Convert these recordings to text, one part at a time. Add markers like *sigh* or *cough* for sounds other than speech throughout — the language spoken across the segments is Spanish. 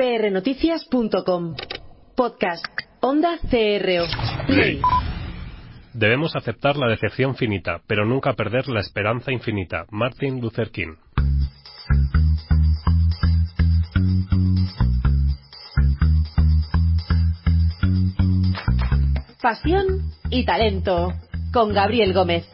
prnoticias.com. Podcast. Onda CRO. Play. Debemos aceptar la decepción finita, pero nunca perder la esperanza infinita. Martin Luther King. Pasión y talento. Con Gabriel Gómez.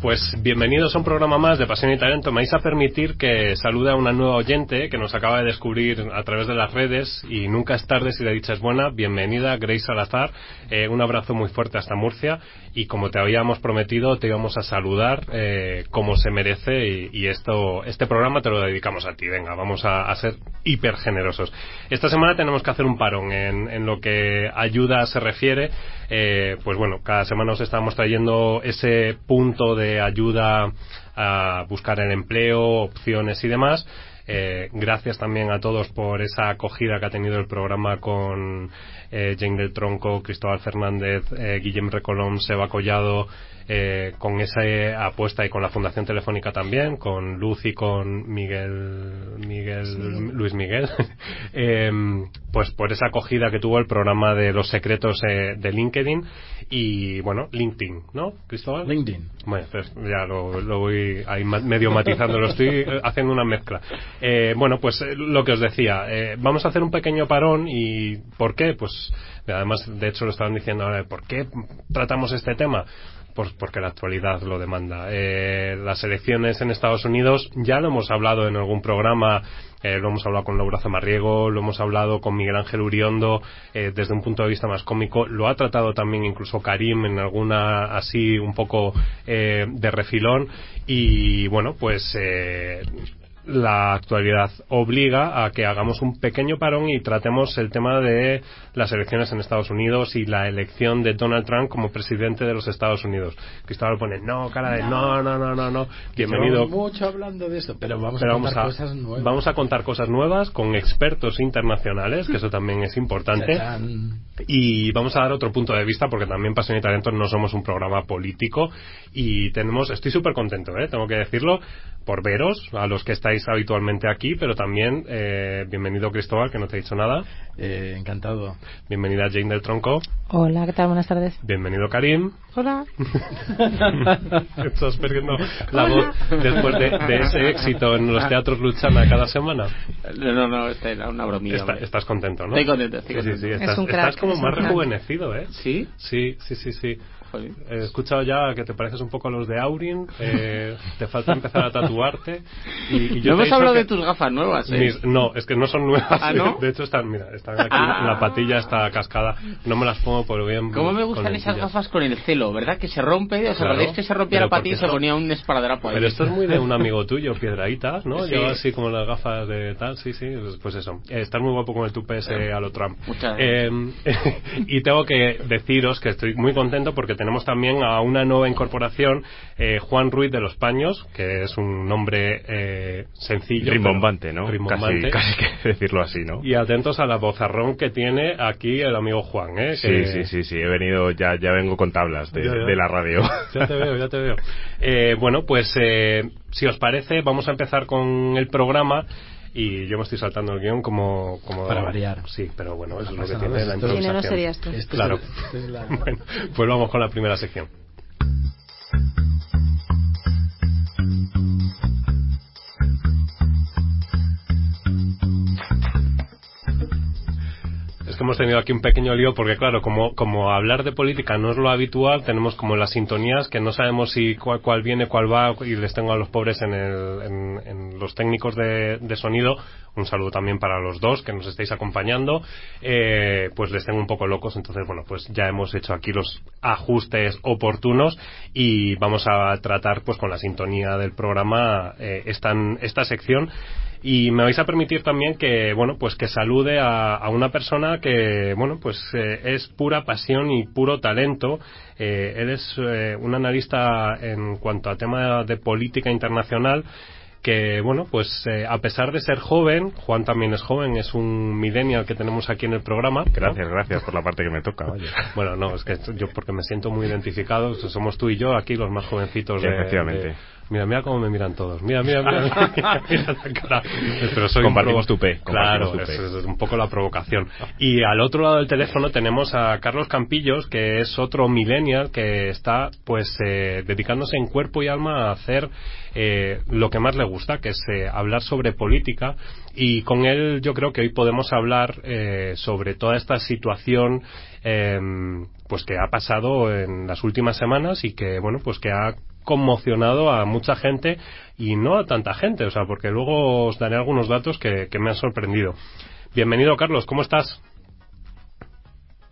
Pues bienvenidos a un programa más de Pasión y Talento. Me vais a permitir que salude a una nueva oyente que nos acaba de descubrir a través de las redes y nunca es tarde si la dicha es buena. Bienvenida, Grace Salazar. Eh, un abrazo muy fuerte hasta Murcia y como te habíamos prometido te íbamos a saludar eh, como se merece y, esto este programa te lo dedicamos a ti. Venga, vamos a, a, ser hiper generosos. Esta semana tenemos que hacer un parón en, en lo que ayuda se refiere. Eh, pues bueno, cada semana os estamos trayendo ese punto de ayuda a buscar el empleo, opciones y demás. Eh, gracias también a todos por esa acogida que ha tenido el programa con eh, Jane del Tronco, Cristóbal Fernández, eh, Guillem Recolón, Seba Collado, eh, con esa apuesta y con la Fundación Telefónica también, con Luz y con Miguel, Miguel sí. Luis Miguel, *laughs* eh, pues por esa acogida que tuvo el programa de los secretos eh, de LinkedIn y bueno, LinkedIn, ¿no, Cristóbal? LinkedIn. Bueno, pues ya lo, lo voy ahí medio matizando, lo estoy haciendo una mezcla. Eh, bueno, pues lo que os decía, eh, vamos a hacer un pequeño parón y ¿por qué? Pues además, de hecho lo estaban diciendo ahora, ¿por qué tratamos este tema? Pues porque la actualidad lo demanda. Eh, las elecciones en Estados Unidos ya lo hemos hablado en algún programa, eh, lo hemos hablado con Laura Zamarriego, lo hemos hablado con Miguel Ángel Uriondo eh, desde un punto de vista más cómico, lo ha tratado también incluso Karim en alguna así un poco eh, de refilón y bueno pues la actualidad obliga a que hagamos un pequeño parón y tratemos el tema de las elecciones en Estados Unidos y la elección de Donald Trump como presidente de los Estados Unidos. Cristóbal pone, no, cara de no, no, no, no, no. Bienvenido. mucho hablando de esto, pero vamos pero a contar vamos a, cosas nuevas. Vamos a contar cosas nuevas con expertos internacionales, que eso también es importante. Y vamos a dar otro punto de vista porque también Pasión y Talento no somos un programa político y tenemos, estoy súper contento, ¿eh? tengo que decirlo, por veros, a los que estáis habitualmente aquí, pero también eh, bienvenido Cristóbal, que no te he dicho nada. Eh, encantado. Bienvenida Jane del Tronco. Hola, ¿qué tal? Buenas tardes. Bienvenido Karim. Hola. *laughs* Estás perdiendo la voz después de, de, ese éxito en los teatros Luchana cada semana. No, no, no, esta era una bromilla. Está, estás contento, ¿no? Estoy contento, estoy contento. Sí, sí, Es estás, un crack, estás como más rejuvenecido, ¿eh? ¿Sí? Sí, sí, sí, sí. Joder. He escuchado ya que te pareces un poco a los de Aurin, eh, *laughs* te falta empezar a tatuarte. Y, y yo no hemos hablado de tus gafas nuevas, ¿eh? Mis- no, es que no son nuevas. ¿Ah, no? *laughs* De hecho, están, mira, están aquí, Ah. la patilla está cascada. No me las pongo por bien. ¿Cómo me gustan esas gafas con el celo, verdad? Que se rompe, ¿os Claro. acordáis que se rompía Pero la patilla y se ponía un esparadrapo ahí? Pero esto es muy de un amigo *laughs* tuyo, Piedraítas, ¿no? Sí. Lleva así como las gafas de tal, sí, sí, pues- pues eso. Eh, estás muy guapo con el tupe ese a lo Trump. Muchas Eh, y tengo que deciros que estoy muy contento porque tenemos también a una nueva incorporación, eh, Juan Ruiz de los Paños, que es un nombre eh, sencillo. Rimbombante, ¿no? Rimbombante. Casi, casi que *laughs* decirlo así, ¿no? Y atentos a la vozarrón que tiene aquí el amigo Juan, ¿eh? Sí, que- sí, sí, sí, he venido, ya, ya vengo con tablas de, Ya, ya. de la radio. *laughs* Ya te veo, ya te veo. Eh, bueno, pues eh, si os parece, vamos a empezar con el programa. Y yo me estoy saltando el guion como... como Para variar. Sí, pero bueno, eso es lo que tiene la esto- Si no, no improvisación. serías tú. Este Claro. este *laughs* Bueno, pues vamos con la primera sección. Hemos tenido aquí un pequeño lío porque, claro, como, como hablar de política no es lo habitual, tenemos como las sintonías que no sabemos si cuál, viene, cuál va, y les tengo a los pobres en, el, en, en los técnicos de, de sonido. Un saludo también para los dos que nos estáis acompañando. Eh, pues les tengo un poco locos, entonces, bueno, pues ya hemos hecho aquí los ajustes oportunos y vamos a tratar, pues con la sintonía del programa, eh, esta sección. Y me vais a permitir también que, bueno, pues que salude a, a una persona que, bueno, pues eh, es pura pasión y puro talento. Eh, él es eh, un analista en cuanto a tema de política internacional que, bueno, pues eh, a pesar de ser joven, Juan también es joven, es un millennial que tenemos aquí en el programa. ¿no? Gracias, gracias por la parte que me toca, vaya. *laughs* Bueno, no, es que yo porque me siento muy identificado, somos tú y yo aquí los más jovenciefectos de, Efectivamente. de- Mira, mira cómo me miran todos. Mira, mira, mira, mira, *laughs* mira la cara. Pero soy Compartimos tu P, Claro, tu P. es un poco la provocación. Y al otro lado del teléfono tenemos a Carlos Campillos, que es otro millennial que está, pues, eh, dedicándose en cuerpo y alma a hacer eh, lo que más le gusta, que es eh, hablar sobre política. Y con él yo creo que hoy podemos hablar eh, sobre toda esta situación em, pues que ha pasado en las últimas semanas y que bueno pues que ha conmocionado a mucha gente y no a tanta gente, o sea, porque luego os daré algunos datos que, que me han sorprendido. Bienvenido, Carlos, ¿cómo estás?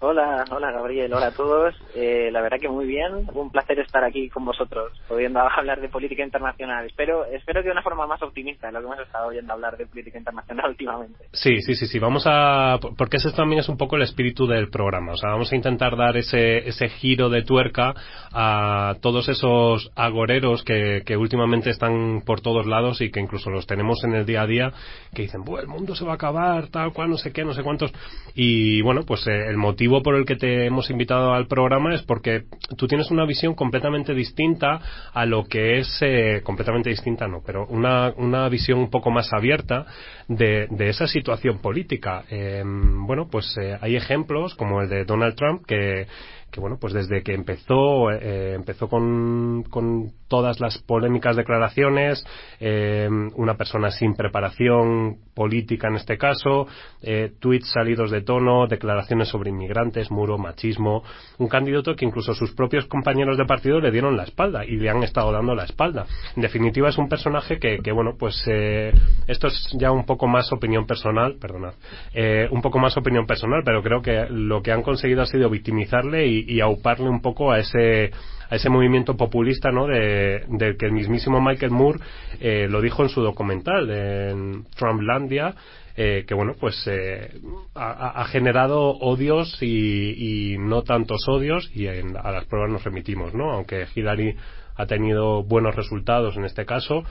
Hola, hola Gabriel, hola a todos. Eh, la verdad que muy bien, un placer estar aquí con vosotros, pudiendo *laughs* hablar de política internacional. Espero, espero que de una forma más optimista de lo que hemos estado oyendo hablar de política internacional *laughs* últimamente. Sí, sí, sí, sí. Vamos a. Porque ese también es un poco el espíritu del programa. O sea, vamos a intentar dar ese, ese giro de tuerca a todos esos agoreros que, que últimamente están por todos lados y que incluso los tenemos en el día a día que dicen, "Buah, el mundo se va a acabar, tal cual, no sé qué, no sé cuántos. Y bueno, pues eh, el motivo por el que te hemos invitado al programa es porque tú tienes una visión completamente distinta a lo que es. eh, completamente distinta, no, pero una, una visión un poco más abierta de, de esa situación política. Eh, bueno, pues eh, hay ejemplos como el de Donald Trump que que bueno pues desde que empezó eh, empezó con, con todas las polémicas declaraciones eh, una persona sin preparación política en este caso eh, tweets salidos de tono declaraciones sobre inmigrantes muro machismo un candidato que incluso sus propios compañeros de partido le dieron la espalda y le han estado dando la espalda. En definitiva es un personaje que, que bueno pues eh, esto es ya un poco más opinión personal perdonad eh, un poco más opinión personal pero creo que lo que han conseguido ha sido victimizarle y, y auparle un poco a ese a ese movimiento populista ¿no? de, que el mismísimo Michael Moore eh, lo dijo en su documental en Trumplandia eh, que bueno pues eh, ha, generado odios y, no tantos odios y en- a las pruebas nos remitimos no aunque Hillary ha tenido buenos resultados en este caso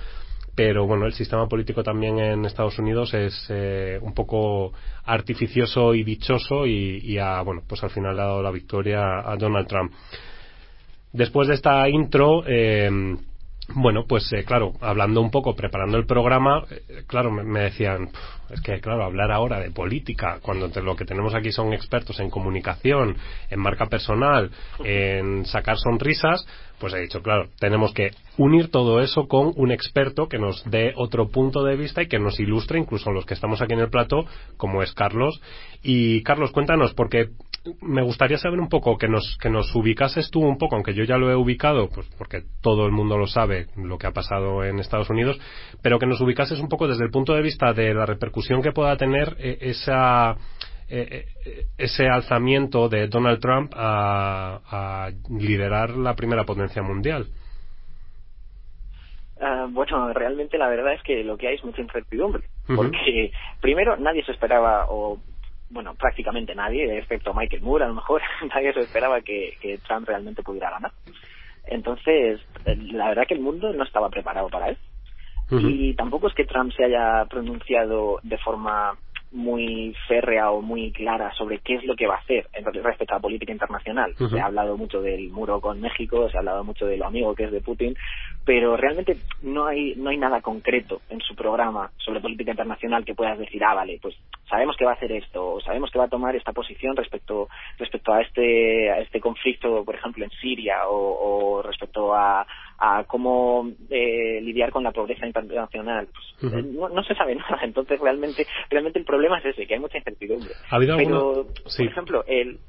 pero bueno, el sistema político también en Estados Unidos es eh, un poco artificioso y dichoso y, y ha, bueno, pues al final ha dado la victoria a Donald Trump. Después de esta intro, eh, bueno, pues eh, claro, hablando un poco, preparando el programa, eh, claro, me, decían, "Pf, es que claro, hablar ahora de política, cuando lo que tenemos aquí son expertos en comunicación, en marca personal, en sacar sonrisas, pues he dicho, claro, tenemos que unir todo eso con un experto que nos dé otro punto de vista y que nos ilustre, incluso los que estamos aquí en el plato, como es Carlos. Y Carlos, cuéntanos, porque me gustaría saber un poco que nos que nos ubicases tú un poco, aunque yo ya lo he ubicado, pues porque todo el mundo lo sabe lo que ha pasado en Estados Unidos, pero que nos ubicases un poco desde el punto de vista de la repercusión que pueda tener eh, esa eh, eh, ese alzamiento de Donald Trump a, a liderar la primera potencia mundial. Ah, bueno, realmente la verdad es que lo que hay es mucha incertidumbre, porque primero nadie se esperaba, o bueno, prácticamente nadie, excepto Michael Moore a lo mejor, *laughs* nadie se esperaba que, que Trump realmente pudiera ganar. Entonces, la verdad que el mundo no estaba preparado para él. Y tampoco es que Trump se haya pronunciado de forma muy férrea o muy clara sobre qué es lo que va a hacer en respecto a la política internacional. Se ha hablado mucho del muro con México, se ha hablado mucho de lo amigo que es de Putin, pero realmente no hay no hay nada concreto en su programa sobre política internacional que puedas decir, ah, vale, pues sabemos que va a hacer esto, o sabemos que va a tomar esta posición respecto respecto a este a este conflicto, por ejemplo, en Siria o, o respecto a, a cómo eh, lidiar con la pobreza internacional. Pues, eh, no, no se sabe *laughs* nada. Entonces, realmente realmente el problema es ese, que hay mucha incertidumbre. ¿Ha habido Pero, alguna- sí. por ejemplo, el,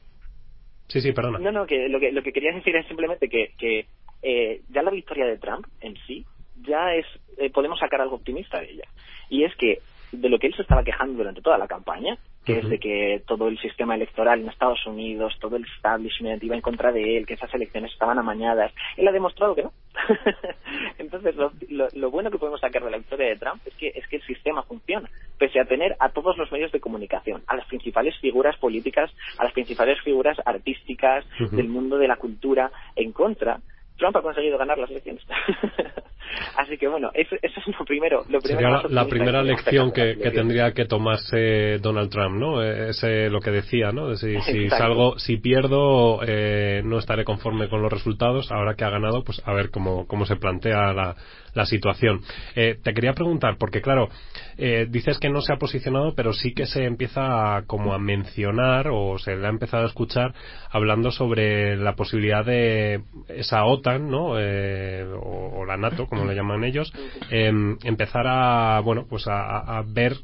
Sí, sí, perdona. no, no, que lo que, lo que quería decir es simplemente que, que eh, ya la victoria de Trump en sí, ya es, eh, podemos sacar algo optimista de ella. Y es que de lo que él se estaba quejando durante toda la campaña, que es de que todo el sistema electoral en Estados Unidos, todo el establishment iba en contra de él, que esas elecciones estaban amañadas, él ha demostrado que no. *laughs* Entonces, lo, lo- lo bueno que podemos sacar de la victoria de Trump es que, es que el sistema funciona, pese a tener a todos los medios de comunicación, a las principales figuras políticas, a las principales figuras artísticas del mundo de la cultura en contra, Trump ha conseguido ganar las elecciones. *laughs* Así que bueno, eso, eso es lo primero. Lo primero Sería la, primera lección que, que tendría que tomarse Donald Trump, ¿no? Eh, Ese lo que decía, ¿no? De Si, salgo, si pierdo, eh, no estaré conforme con los resultados. Ahora que ha ganado, pues a ver cómo, cómo se plantea la, la situación. Eh, te quería preguntar, porque claro, eh, dices que no se ha posicionado, pero sí que se empieza a, como a mencionar o se le ha empezado a escuchar hablando sobre la posibilidad de esa OTAN, ¿no? Eh, o, la NATO, como le llaman ellos, em, empezar a, bueno, pues a- a ver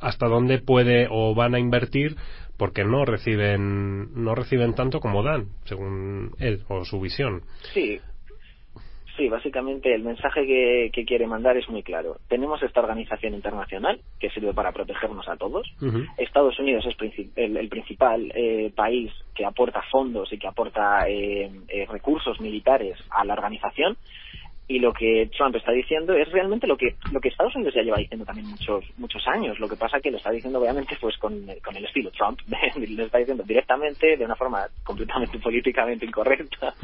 hasta dónde puede o van a invertir porque no reciben no reciben tanto como dan según él o su visión Sí, sí, básicamente el mensaje que, que quiere mandar es muy claro. Tenemos esta organización internacional que sirve para protegernos a todos. Estados Unidos es el, el principal eh, país que aporta fondos y que aporta eh, eh, recursos militares a la organización. Y lo que Trump está diciendo es realmente lo que lo que Estados Unidos ya lleva diciendo también muchos muchos años. Lo que pasa que lo está diciendo obviamente pues con, con el estilo Trump. *laughs* lo está diciendo directamente de una forma completamente *laughs* políticamente incorrecta.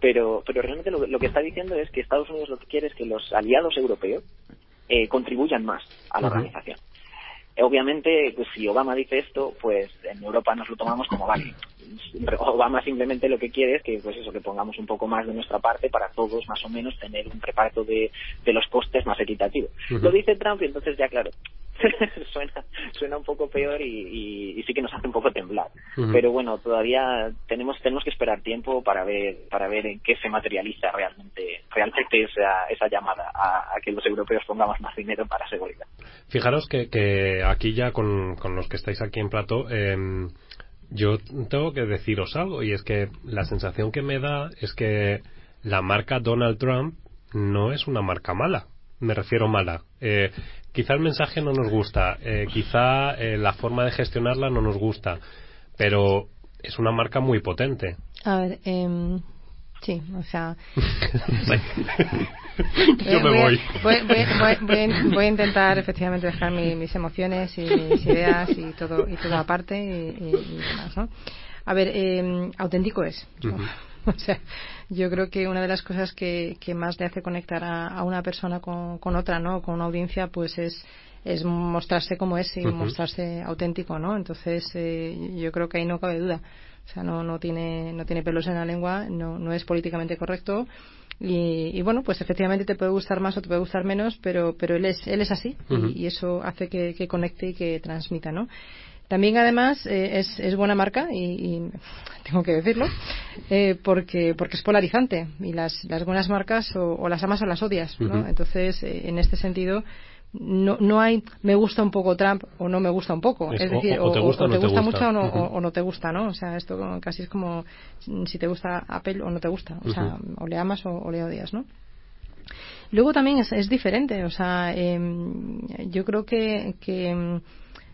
Pero pero realmente lo, lo que está diciendo es que Estados Unidos lo que quiere es que los aliados europeos eh, contribuyan más a la organización. Obviamente, pues si Obama dice esto, pues en Europa nos lo tomamos como vale. *laughs* Obama simplemente lo que quiere es que, pues eso, que pongamos un poco más de nuestra parte para todos, más o menos, tener un reparto de, de los costes más equitativo. Lo dice Trump y entonces ya, claro, *laughs* suena, suena un poco peor y, y- y sí que nos hace un poco temblar. Pero bueno, todavía tenemos tenemos que esperar tiempo para ver para ver en qué se materializa realmente realmente esa, esa llamada a, a que los europeos pongamos más dinero para seguridad. Fijaros que, que aquí ya con, con los que estáis aquí en plato, em, yo tengo que deciros algo y es que la sensación que me da es que la marca Donald Trump no es una marca mala. Me refiero mala. Eh, quizá el mensaje no nos gusta, eh, quizá eh, la forma de gestionarla no nos gusta, pero es una marca muy potente. A ver, em, sí, o sea, *laughs* Yo me voy. Voy, voy- voy- voy a- intentar efectivamente dejar mi- mis emociones y mis ideas y todo y todo aparte y, y- y demás, ¿no? A ver, eh, auténtico es. *laughs* O sea, yo creo que una de las cosas que, que más le hace conectar a, a una persona con, con otra, ¿no? Con una audiencia, pues es es mostrarse como es y mostrarse auténtico, ¿no? Entonces, eh, yo creo que ahí no cabe duda. O sea, no, no tiene no tiene pelos en la lengua, no, no es políticamente correcto y, y bueno, pues efectivamente te puede gustar más o te puede gustar menos, pero pero él es él es así y- y, eso hace que, que conecte y que transmita, ¿no? También además eh, es, es buena marca y, y *laughs* tengo que decirlo eh, porque porque es polarizante y las, las buenas marcas o, o las amas o las odias, ¿no? Entonces eh, en este sentido no, no hay me gusta un poco Trump o no me gusta un poco. Es decir, o te gusta o no te gusta. mucho o no, o- o no te gusta, ¿no? O sea, esto casi es como si te gusta Apple o no te gusta. O sea, o le amas o, le odias, ¿no? Luego también es, es diferente, o sea, em, yo creo que, que em,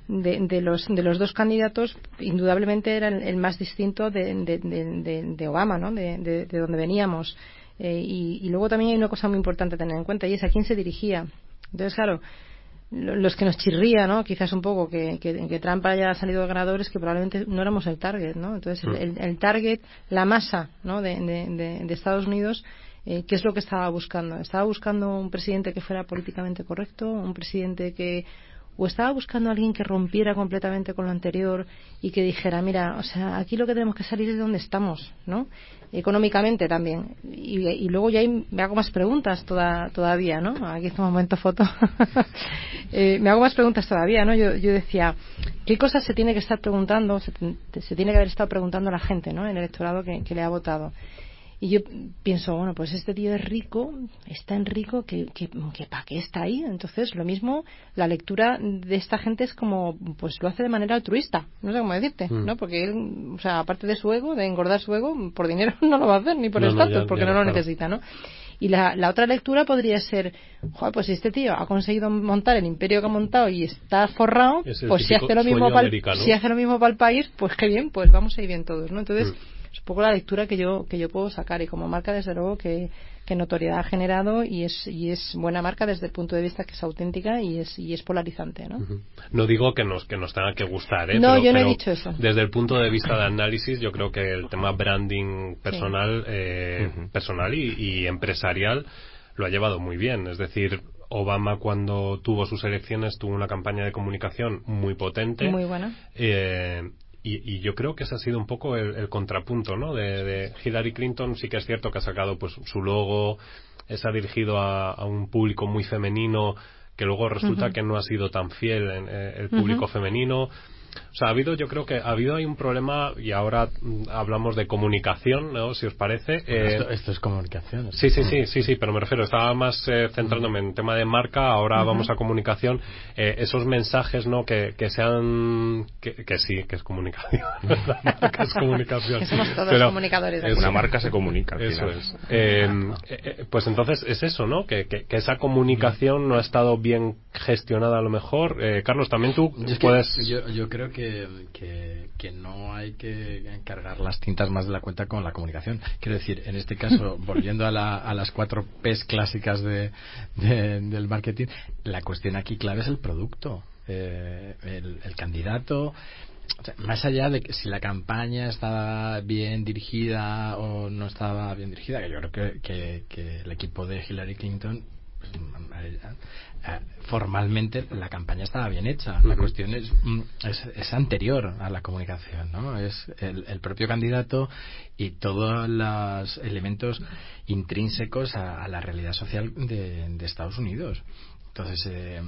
de, de los de los dos candidatos indudablemente era el, el más distinto de, de, de- de- de Obama, ¿no? De, de- de donde veníamos. Eh, y, y luego también hay una cosa muy importante a tener en cuenta y es a quién se dirigía. Entonces, claro, lo- los que nos chirría, ¿no? Quizás un poco que, que, que Trump haya salido ganador es que probablemente no éramos el target, ¿no? Entonces, el, el- el target, la masa, ¿no? De, de- de- de Estados Unidos, eh, ¿qué es lo que estaba buscando? ¿Estaba buscando un presidente que fuera políticamente correcto? ¿Un presidente que o estaba buscando a alguien que rompiera completamente con lo anterior y que dijera, mira, o sea, aquí lo que tenemos que salir es de donde estamos, ¿no? Económicamente también. Y, y luego ya me hago más preguntas toda, todavía, ¿no? Aquí está un momento foto. *laughs* Eh, me hago más preguntas todavía, ¿no? Yo, yo decía, ¿qué cosas se tiene que estar preguntando, se, se tiene que haber estado preguntando la gente, ¿no? El electorado que le ha votado. Y yo pienso, bueno, pues este tío es rico, es tan rico que, que, que ¿para qué está ahí? Entonces, lo mismo, la lectura de esta gente es como, pues lo hace de manera altruista, no sé cómo decirte, Mm. ¿no? Porque él, o sea, aparte de su ego, de engordar su ego, por dinero *laughs* no lo va a hacer, ni por No, estatus, porque ya, no lo claro. necesita, ¿no? Y la, la otra lectura podría ser, joder, pues si este tío ha conseguido montar el imperio que ha montado y está forrado, Es pues si hace lo mismo si hace lo mismo para el país, pues qué bien, pues vamos a ir bien todos, ¿no? Entonces, Mm. Es un poco la lectura que yo que yo puedo sacar y como marca desde luego que, que notoriedad ha generado y es y es buena marca desde el punto de vista que es auténtica y es y es polarizante, ¿no? No digo que nos que nos tenga que gustar, ¿eh? No, pero, yo no he dicho eso. Desde el punto de vista de análisis, yo creo que el tema branding personal, eh, personal y, y empresarial lo ha llevado muy bien. Es decir, Obama cuando tuvo sus elecciones tuvo una campaña de comunicación muy potente. Muy buena. Eh, y, y, yo creo que ese ha sido un poco el, el contrapunto, ¿no? De, de, Hillary Clinton sí que es cierto que ha sacado pues su logo, se ha dirigido a, a un público muy femenino que luego resulta uh -huh. que no ha sido tan fiel en, eh, el público uh -huh. femenino. O sea, ha habido, yo creo que ha habido ahí un problema y ahora mm, hablamos de comunicación, ¿no? Si os parece. Eh, esto, esto, es comunicación. Sí, sí, sí, sí, sí, pero me refiero, estaba más eh, centrándome en tema de marca, ahora uh -huh. vamos a comunicación. Eh, esos mensajes, ¿no? Que, que sean, que, que, sí, que es comunicación. *laughs* La marca es comunicación. que somos todos pero comunicadores. Es, una marca se comunica. Eso es. Eh, pues entonces es eso, ¿no? Que, que, que, esa comunicación no ha estado bien gestionada a lo mejor. Carlos, también tú yo puedes. yo, yo creo que, que, que, no hay que cargar las tintas más de la cuenta con la comunicación. Quiero decir, en este caso, *laughs* volviendo a, la, a las cuatro P's clásicas de, de, del marketing, la cuestión aquí clave es el producto. Eh, el, el, candidato. O sea, más allá de que si la campaña estaba bien dirigida o no estaba bien dirigida, que yo creo que, que, que el equipo de Hillary Clinton pues, formalmente la campaña estaba bien hecha. La cuestión es, es, es, anterior a la comunicación, ¿no? Es el, el propio candidato y todos los elementos intrínsecos a, a la realidad social de, de Estados Unidos. Entonces, eh,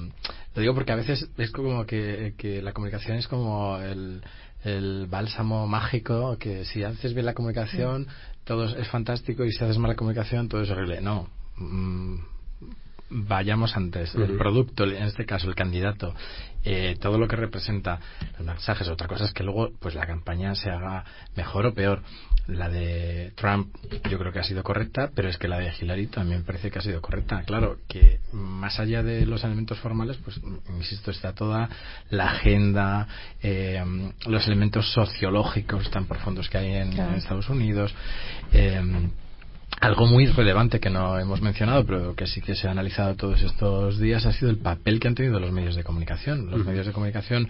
lo digo porque a veces es como que, que la comunicación es como el, el bálsamo mágico, que si haces bien la comunicación, todo es fantástico y si haces mala comunicación, todo es horrible. No. Mm, vayamos antes. Uh -huh. El producto, en este caso el candidato, eh, todo lo que representa los mensajes, otra cosa es que luego pues la campaña se haga mejor o peor. La de Trump yo creo que ha sido correcta, pero es que la de Hillary también parece que ha sido correcta. Claro, que más allá de los elementos formales, pues insisto, está toda la agenda, eh, los elementos sociológicos tan profundos que hay en, claro. en Estados Unidos. Eh, algo muy relevante que no hemos mencionado, pero que sí que se ha analizado todos estos días, ha sido el papel que han tenido los medios de comunicación. Los uh -huh. medios de comunicación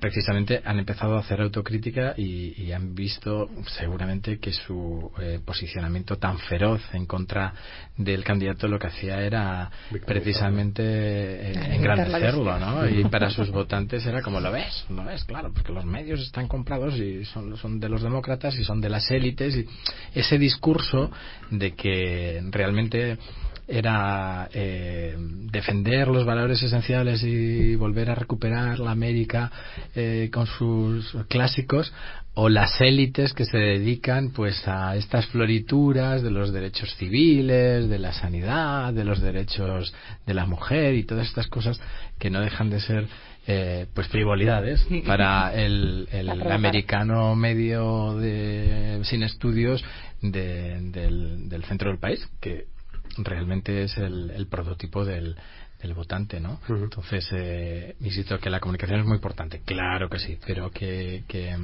precisamente han empezado a hacer autocrítica y, y han visto seguramente que su eh, posicionamiento tan feroz en contra del candidato lo que hacía era precisamente eh, engrandecerlo, ¿no? Y para sus votantes era como, ¿lo ves? ¿Lo ves? Claro, porque los medios están comprados y son, son de los demócratas y son de las élites y ese discurso de que realmente era eh, defender los valores esenciales y volver a recuperar la América eh, con sus clásicos o las élites que se dedican pues a estas florituras de los derechos civiles, de la sanidad, de los derechos de la mujer y todas estas cosas que no dejan de ser eh, pues frivolidades para el, el americano medio de, sin estudios de, del, del centro del país que realmente es el, el prototipo del, del votante, ¿no? Uh -huh. Entonces, eh, insisto que la comunicación es muy importante, claro que sí, pero que, que,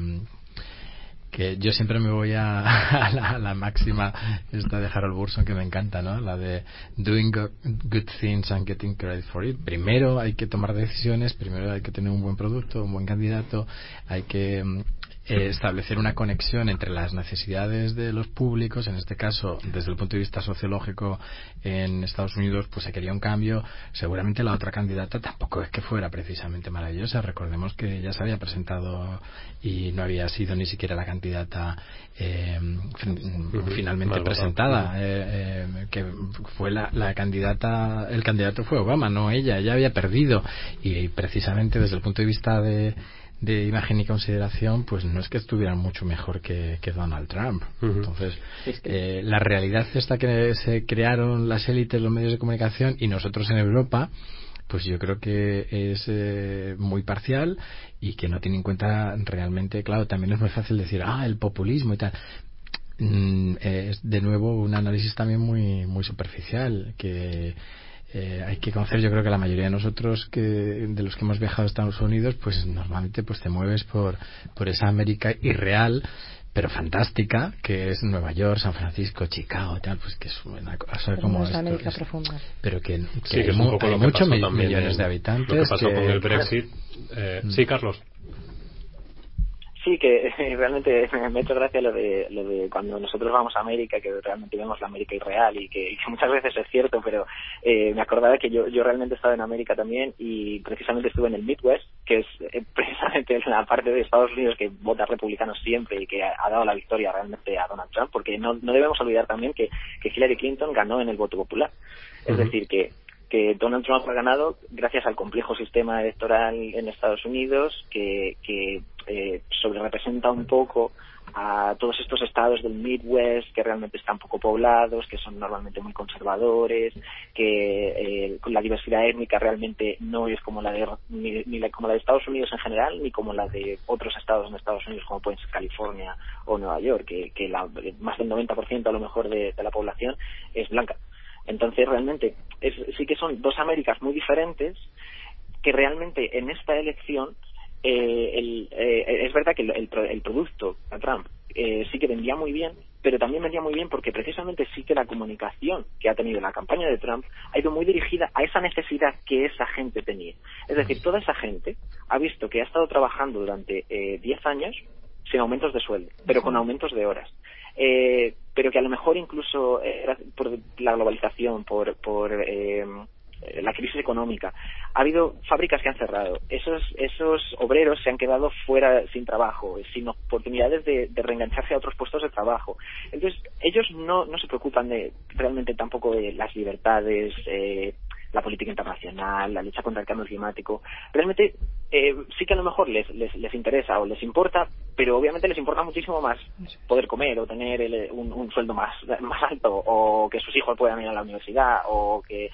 que yo siempre me voy a, *laughs* a, la, a, la, máxima esta de Harold Burson que me encanta, ¿no? La de doing go good things and getting credit for it. Primero hay que tomar decisiones, primero hay que tener un buen producto, un buen candidato, hay que eh, establecer una conexión entre las necesidades de los públicos, en este caso, desde el punto de vista sociológico en Estados Unidos, pues se quería un cambio. Seguramente la otra candidata tampoco es que fuera precisamente maravillosa. Recordemos que ya se había presentado y no había sido ni siquiera la candidata eh, finalmente presentada, eh, eh, que fue la, la candidata, el candidato fue Obama, no ella, ella había perdido. Y precisamente desde el punto de vista de de imagen y consideración, pues no es que estuvieran mucho mejor que, que Donald Trump. Uh -huh. Entonces, es que... eh, la realidad esta que se crearon las élites, los medios de comunicación y nosotros en Europa, pues yo creo que es eh, muy parcial y que no tiene en cuenta realmente, claro, también es muy fácil decir, ah, el populismo y tal. Mm, es de nuevo un análisis también muy, muy superficial que eh, hay que conocer yo creo que la mayoría de nosotros que de los que hemos viajado a Estados Unidos pues normalmente pues te mueves por por esa América irreal pero fantástica que es Nueva York, San Francisco, Chicago, tal, pues que es una cosa como es esto, América es, profunda. pero que, que sí, que hay, mu hay muchos mi millones en, de habitantes. Lo que pasó que, con el Brexit. Eh, mm. Sí, Carlos. Sí, que *laughs* realmente me ha hecho gracia lo de, lo de cuando nosotros vamos a América, que realmente vemos la América irreal y que, y que muchas veces es cierto, pero eh, me acordaba que yo, yo realmente he estado en América también y precisamente estuve en el Midwest, que es eh, *laughs* precisamente la parte de Estados Unidos que vota republicano siempre y que ha, ha dado la victoria realmente a Donald Trump, porque no, no debemos olvidar también que, que Hillary Clinton ganó en el voto popular. Es decir, que que Donald Trump ha ganado gracias al complejo sistema electoral en Estados Unidos que, que eh, sobre representa un poco a todos estos estados del Midwest que realmente están poco poblados, que son normalmente muy conservadores, que eh, la diversidad étnica realmente no es como la de ni, ni la, como la de Estados Unidos en general, ni como la de otros estados en Estados Unidos como pueden ser California o Nueva York, que, la, más del 90% a lo mejor de la población es blanca. Entonces, realmente, es, sí que son dos Américas muy diferentes que realmente en esta elección eh, el, eh, es verdad que el, el, el producto a Trump eh, sí que vendía muy bien, pero también vendía muy bien porque precisamente sí que la comunicación que ha tenido la campaña de Trump ha ido muy dirigida a esa necesidad que esa gente tenía. Es decir, toda esa gente ha visto que ha estado trabajando durante eh, 10 años sin aumentos de sueldo, pero con aumentos de horas. Eh, pero que a lo mejor incluso eh, por la globalización, por, eh, la crisis económica, ha habido fábricas que han cerrado. Esos, esos obreros se han quedado fuera sin trabajo, sin oportunidades de, de reengancharse a otros puestos de trabajo. Entonces, ellos no, no se preocupan de realmente tampoco de las libertades, eh, la política internacional, la lucha contra el cambio climático. Realmente eh, sí que a lo mejor les, les, les interesa o les importa, pero obviamente les importa muchísimo más poder comer o tener el, un, un sueldo más, más alto o que sus hijos puedan ir a la universidad o que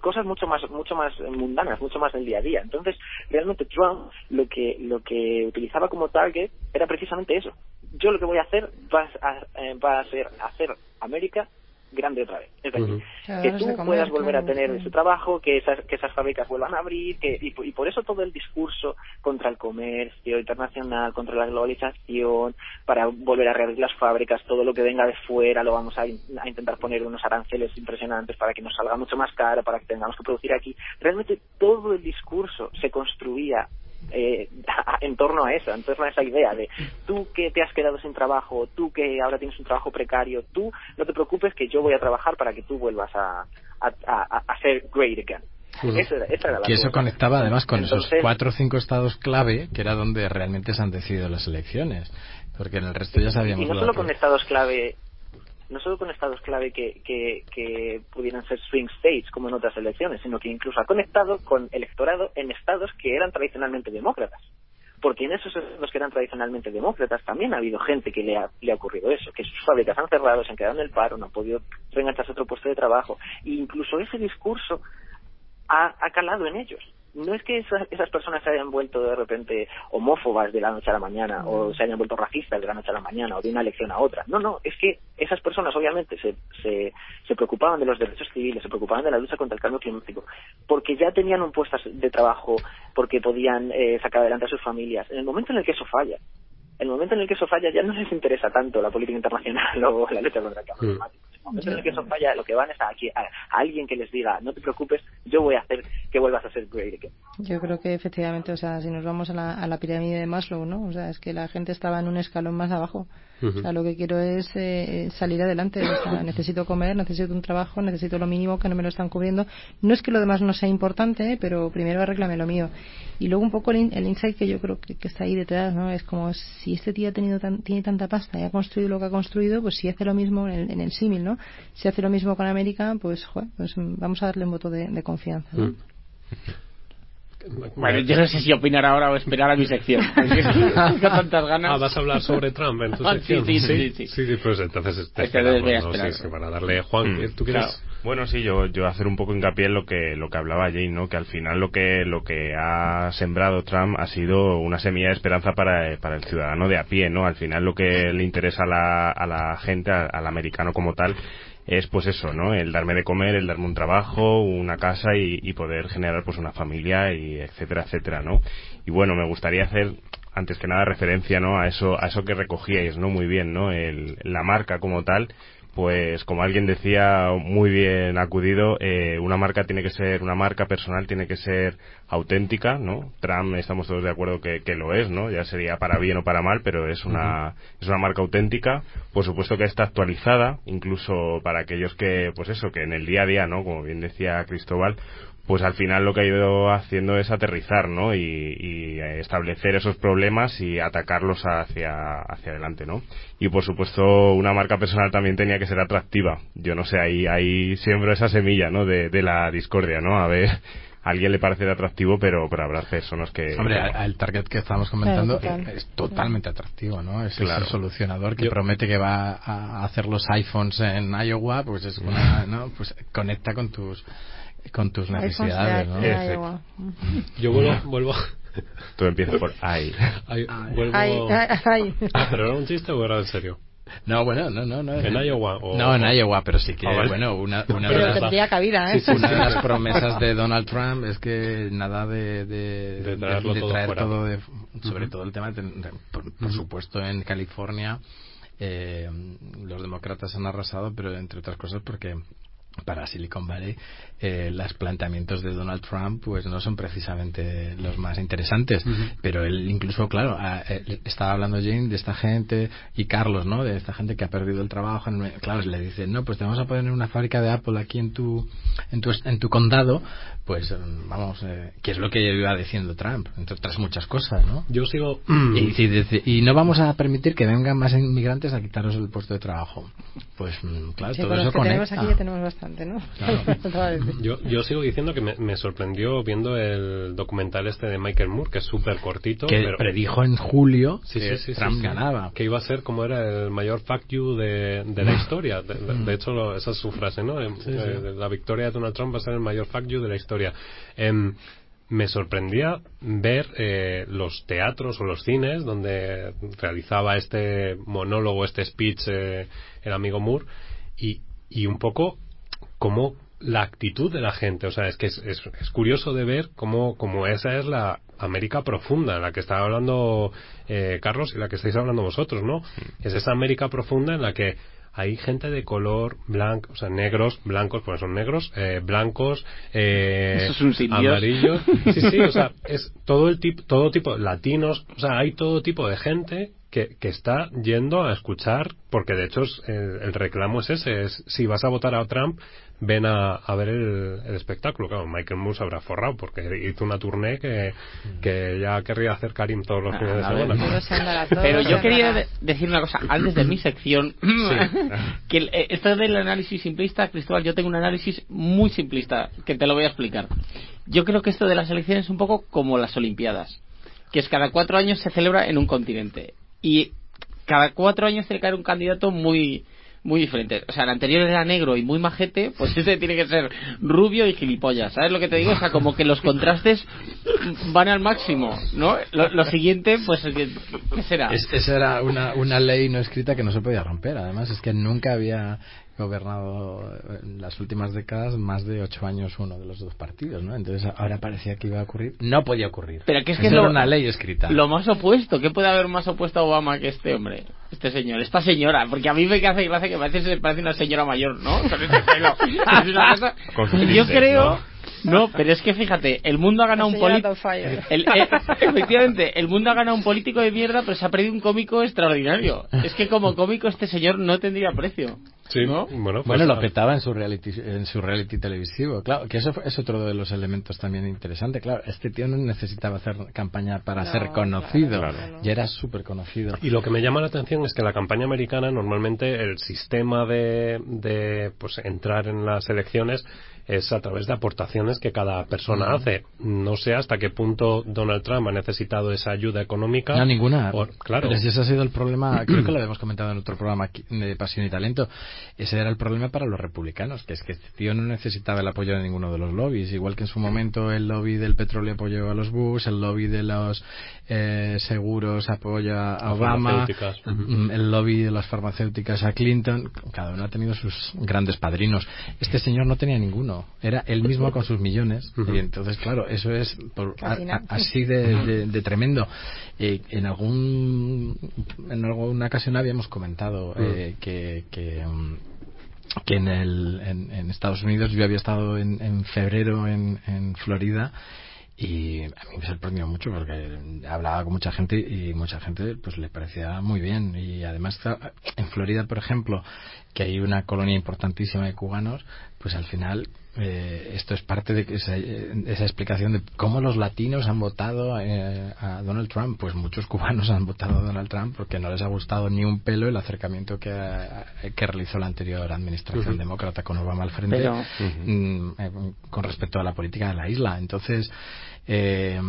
cosas mucho más mucho más mundanas mucho más del día a día entonces realmente Trump lo que lo que utilizaba como target era precisamente eso yo lo que voy a hacer va a, eh, va a ser hacer América grande otra vez. Es decir, que no tú comer, puedas volver a tener sí. ese trabajo, que esas, que esas fábricas vuelvan a abrir, que, y, y por eso todo el discurso contra el comercio internacional, contra la globalización, para volver a reabrir las fábricas, todo lo que venga de fuera lo vamos a, in- a intentar poner unos aranceles impresionantes para que nos salga mucho más caro, para que tengamos que producir aquí. Realmente todo el discurso se construía eh, *laughs* en torno a eso, en torno a esa idea de tú que te has quedado sin trabajo, tú que ahora tienes un trabajo precario, tú no te preocupes que yo voy a trabajar para que tú vuelvas a, a, a, a ser great again. Ujú. Esa era, esa era la Que eso conectaba además con esos cuatro o cinco estados clave, que era donde realmente se han decidido las elecciones. Porque en el resto ya sabíamos. Y no lo solo con estados clave, no solo con estados clave que, que, pudieran ser swing states como en otras elecciones, sino que incluso ha conectado con electorado en estados que eran tradicionalmente demócratas. Porque en esos estados que eran tradicionalmente demócratas también ha habido gente que le ha, le ha ocurrido eso, que sus fábricas han cerrado, se han quedado en el paro, no han podido reengancharse a otro puesto de trabajo. E incluso ese discurso ha, ha calado en ellos. No es que esas, esas personas se hayan vuelto de repente homófobas de la noche a la mañana o se hayan vuelto racistas de la noche a la mañana o de una elección a otra. No, no, es que esas personas obviamente se, se, se preocupaban de los derechos civiles, se preocupaban de la lucha contra el cambio climático, porque ya tenían un puesto de trabajo, porque podían eh, sacar adelante a sus familias. En el momento en el que eso falla, en el momento en el que eso falla ya no les interesa tanto la política internacional *laughs* o la lucha contra el cambio Mm. climático. En el momento en el que eso falla, lo que van es a, aquí- a- a alguien que les diga, no te preocupes, yo voy a hacer que vuelvas a ser great again. Yo creo que efectivamente, o sea, si nos vamos a la, a la pirámide de Maslow, ¿no? O sea, es que la gente estaba en un escalón más abajo. O sea, lo que quiero es eh, salir adelante. O sea, *laughs* necesito comer, necesito un trabajo, necesito lo mínimo que no me lo están cubriendo. No es que lo demás no sea importante, ¿eh? pero primero arréglame lo mío. Y luego un poco el, in- el insight que yo creo que, que está ahí detrás, ¿no? Es como si este tío ha tenido tan- tiene tanta pasta y ha construido lo que ha construido, pues si hace lo mismo en, el- en el símil, ¿no? Si hace lo mismo con América, pues, pues vamos a darle un voto de, confianza. Mm. Bueno, yo no sé si opinar ahora o esperar a mi sección. *laughs* Tengo tantas ganas. Ah, vas a hablar sobre Trump en tu *laughs* Ah, sección. sí, sí, sí, sí. pues entonces te Este esperamos, voy a ¿no? esperar. Sí, sí, para darle Juan, Mm. ¿tú quieres? Claro. Bueno, sí, yo, yo hacer un poco hincapié en lo que, lo que hablaba Jane, ¿no? Que al final lo que, lo que ha sembrado Trump ha sido una semilla de esperanza para, para el ciudadano de a pie, ¿no? Al final lo que le interesa a la, a la gente, a- al americano como tal, es pues eso, ¿no? El darme de comer, el darme un trabajo, una casa y, y poder generar pues una familia y etcétera, etcétera, ¿no? Y bueno, me gustaría hacer antes que nada referencia, ¿no? A eso, a eso que recogíais, ¿no? Muy bien, ¿no? El, la marca como tal pues como alguien decía muy bien acudido, eh, una marca tiene que ser, una marca personal tiene que ser auténtica, ¿no? Trump estamos todos de acuerdo que, que lo es, ¿no? Ya sería para bien o para mal, pero es una, es una marca auténtica. Por supuesto que está actualizada, incluso para aquellos que, pues eso, que en el día a día, ¿no? Como bien decía Cristóbal, pues al final lo que ha ido haciendo es aterrizar, ¿no? Y, y, establecer esos problemas y atacarlos hacia, hacia adelante, ¿no? Y por supuesto una marca personal también tenía que ser atractiva. Yo no sé, ahí, ahí siembro esa semilla, ¿no? De, de la discordia, ¿no? A ver, a alguien le parece atractivo, pero, pero habrá personas que... Hombre, el target que estábamos comentando Claro, total. es totalmente atractivo, ¿no? Es Claro. el solucionador que Yo- promete que va a hacer los iPhones en Iowa, pues es una, ¿no? Pues conecta con tus con tus necesidades, de- ¿no? de. Yo vuelvo, vuelvo, Todo empieza por ahí. *laughs* ay, vuelvo Ay, ay, ay. Ah, pero era un chiste o era en serio No, bueno, no, no, no. en Iowa o No, en Iowa, pero sí que, Ah, bueno, una, una de Pero las tendría cabida, ¿eh? Una de las *laughs* promesas de Donald Trump es que nada de, de, De traerlo todo traer fuera. todo de- sobre todo el tema, de- de- por, por supuesto en California eh, los demócratas han arrasado, pero entre otras cosas porque para Silicon Valley eh, los planteamientos de Donald Trump pues no son precisamente los más interesantes. Pero él incluso claro a- él estaba hablando Jane de esta gente y Carlos no de esta gente que ha perdido el trabajo claro le dice no pues te vamos a poner una fábrica de Apple aquí en tu en tu en tu condado pues mm, vamos eh, que es lo que iba diciendo Trump entre otras muchas cosas no yo sigo *clears throat* y, no vamos a permitir que vengan más inmigrantes a quitaros el puesto de trabajo pues mm, claro Sí, todo con eso que tenemos aquí ya tenemos bastante, ¿no? *laughs* Yo, yo sigo diciendo que me, me sorprendió viendo el documental este de Michael Moore, que es súper cortito. que pero predijo en julio Sí, que sí, sí, sí, Trump sí. ganaba. Que iba a ser como era el mayor fuck you de, de la historia. De, de- de hecho, lo- esa es su frase, ¿no? Em, eh, La victoria de Donald Trump va a ser el mayor fuck you de la historia. Em, me sorprendía ver eh, los teatros o los cines donde realizaba este monólogo, este speech eh, el amigo Moore y, y un poco cómo la actitud de la gente, o sea, es que es, es, es curioso de ver cómo, cómo esa es la América profunda, la que estaba hablando eh, Carlos y la que estáis hablando vosotros, ¿no? Es esa América profunda en la que hay gente de color blanco, o sea, negros, blancos, pues son negros, eh, blancos, eh, amarillos, sí, sí, o sea, *laughs* es todo el tipo, todo tipo, latinos, o sea, hay todo tipo de gente que, que está yendo a escuchar, porque de hecho es, el reclamo es ese, es si vas a votar a Trump, ven a, a ver el, el espectáculo. Claro, Michael Moore se habrá forrado porque hizo una tournée que, que ya querría hacer Karim todos los Ah, fines de ver. semana. Pero yo quería de- decir una cosa antes de mi sección. *laughs* que el- eh, esto del análisis simplista, Cristóbal, yo tengo un análisis muy simplista que te lo voy a explicar. Yo creo que esto de las elecciones es un poco como las Olimpiadas, que es cada cuatro años se celebra en un continente y cada cuatro años tiene que haber un candidato muy muy diferente. O sea, el anterior era negro y muy majete, pues ese tiene que ser rubio y gilipollas. ¿Sabes lo que te digo? O sea, como que los contrastes van al máximo, ¿no? Lo, siguiente, pues, ¿qué qué será? Es- esa era una, una ley no escrita que no se podía romper. Además, es que nunca había gobernado en las últimas décadas más de ocho años uno de los dos partidos, ¿no? Entonces ahora parecía que iba a ocurrir. No podía ocurrir. Pero que es que es lo- una ley escrita. Lo más opuesto, ¿qué puede haber más opuesto a Obama que este hombre? Este señor, esta señora, porque a mí me hace gracia que parece, parece una señora mayor, ¿no? Con ese pelo. *laughs* Es una cosa- Con Yo creo, no, pero es que fíjate, el mundo ha ganado un político. Eh, efectivamente, el mundo ha ganado un político de mierda, pero se ha perdido un cómico extraordinario. Es que como cómico este señor no tendría precio. Sí, ¿no? bueno, pues, Bueno, lo ah, petaba en su reality, en su reality televisivo, claro, que eso fue- es otro de los elementos también interesante, claro, este tío no necesitaba hacer campaña para No, ser conocido, claro, claro. ya era súper conocido. Y lo que me llama la atención es que la campaña americana normalmente el sistema de, de pues entrar en las elecciones es a través de aportaciones que cada persona hace. No sé hasta qué punto Donald Trump ha necesitado esa ayuda económica. No, ninguna. Claro. Pero si ese ha sido el problema, *clears throat* creo que lo habíamos comentado en otro programa de Pasión y Talento. Ese era el problema para los republicanos, que es que este tío no necesitaba el apoyo de ninguno de los lobbies. Igual que en su momento el lobby del petróleo apoyó a los Bush, el lobby de los eh, seguros apoya a Obama, el lobby de las farmacéuticas a Clinton. Cada uno ha tenido sus grandes padrinos. Este señor no tenía ninguno. Era él mismo con sus millones. Y entonces, claro, eso es por- a- a- así de, de- de tremendo. Eh, en algún en alguna ocasión habíamos comentado eh, que, que, mm, que en, el, en, Estados Unidos yo había estado en, en febrero en, en Florida y a mí me sorprendió mucho porque hablaba con mucha gente y mucha gente pues le parecía muy bien y además en Florida por ejemplo que hay una colonia importantísima de cubanos pues al final eh, esto es parte de esa, esa, explicación de cómo los latinos han votado eh, a Donald Trump. Pues muchos cubanos han votado a Donald Trump porque no les ha gustado ni un pelo el acercamiento que, que realizó la anterior administración demócrata con Obama al frente mm, eh, con respecto a la política de la isla. Entonces, eh,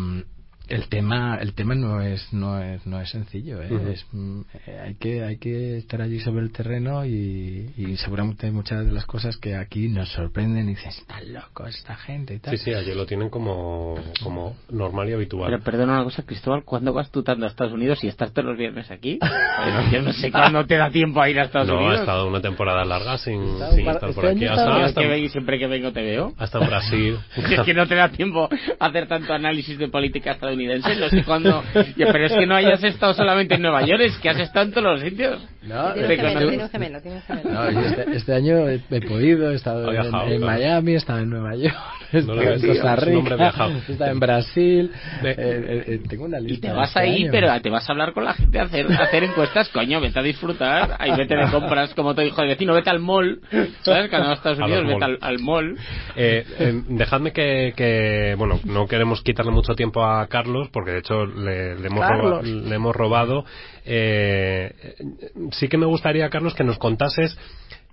el tema el tema no es no es no es sencillo ¿eh? es, mm, eh, hay que hay que estar allí sobre el terreno y, y, seguramente muchas de las cosas que aquí nos sorprenden y dicen están locos esta gente y tal sí sí allí lo tienen como como normal y habitual. Pero perdona una cosa Cristóbal ¿cuándo vas tú tanto a Estados Unidos y estás todos los viernes aquí? *laughs* yo no sé cuándo te da tiempo a ir a Estados Unidos no ha estado una temporada larga sin, sin estar por aquí. hasta, hasta, que siempre que vengo te veo. hasta Brasil. *laughs* Es que no te da tiempo a *laughs* hacer tanto análisis de política estadounidense no sé pero es que no hayas estado solamente en Nueva York, es que has estado en todos los sitios. No, tiene gemelo, tiene gemelo, No, este, este, año he, podido, he estado en, Miami, he estado en Nueva York, *laughs* he estado en Costa Rica, he estado en Brasil. Eh, eh, eh, tengo una lista. Y te vas este ahí, pero te vas a hablar con la gente, a hacer, hacer encuestas, coño, vete a disfrutar, ahí vete de compras como te dijo el vecino, vete al mall, ¿sabes? A Estados Unidos, vete al, al, mall. dejadme que, que, bueno, no queremos quitarle mucho tiempo a Carlos, porque de hecho le, hemos, robado, le hemos robado. Eh, sí que me gustaría, Carlos, que nos contases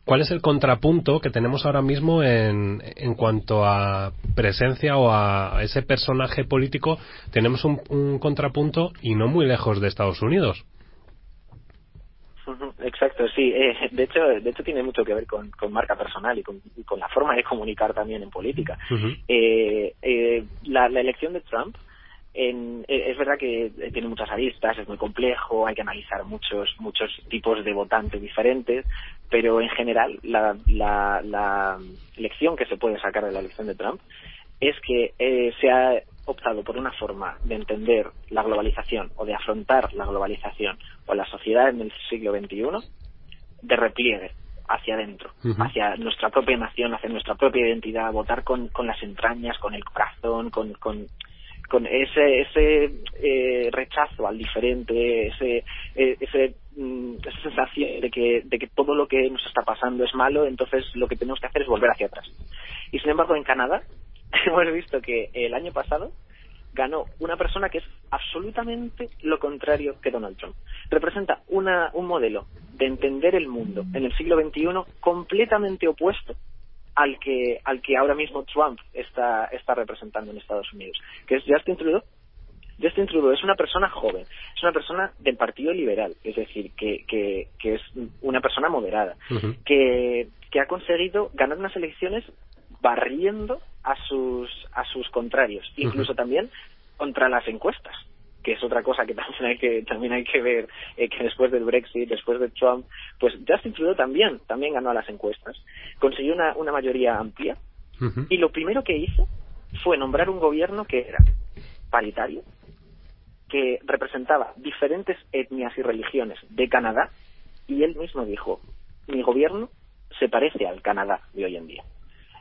cuál es el contrapunto que tenemos ahora mismo en, en cuanto a presencia o a ese personaje político. Tenemos un, contrapunto y no muy lejos de Estados Unidos. Exacto, sí. Eh, de hecho, de hecho tiene mucho que ver con, marca personal y con, la forma de comunicar también en política. Eh, la, la, elección de Trump en, eh, es verdad que tiene muchas aristas, es muy complejo, hay que analizar muchos muchos tipos de votantes diferentes, pero en general la, la, la lección que se puede sacar de la elección de Trump es que eh, se ha optado por una forma de entender la globalización o de afrontar la globalización o la sociedad en el siglo XXI de repliegue hacia adentro, hacia nuestra propia nación, hacia nuestra propia identidad, votar con, con las entrañas, con el corazón, con, con con ese ese eh, rechazo al diferente ese eh, ese mm, esa sensación de que de que todo lo que nos está pasando es malo entonces lo que tenemos que hacer es volver hacia atrás y sin embargo en Canadá *laughs* hemos visto que el año pasado ganó una persona que es absolutamente lo contrario que Donald Trump. Representa una, un modelo de entender el mundo en el siglo XXI completamente opuesto al que al que ahora mismo Trump está está representando en Estados Unidos, que es Justin Trudeau. Justin Trudeau es una persona joven, es una persona del Partido Liberal, es decir, que, que, que es una persona moderada, que, que ha conseguido ganar unas elecciones barriendo a sus a sus contrarios, incluso también contra las encuestas que es otra cosa que también hay que también hay que ver eh, que después del Brexit, después de Trump, pues Justin Trudeau también también ganó a las encuestas, consiguió una, una mayoría amplia y lo primero que hizo fue nombrar un gobierno que era paritario, que representaba diferentes etnias y religiones de Canadá y él mismo dijo mi gobierno se parece al Canadá de hoy en día.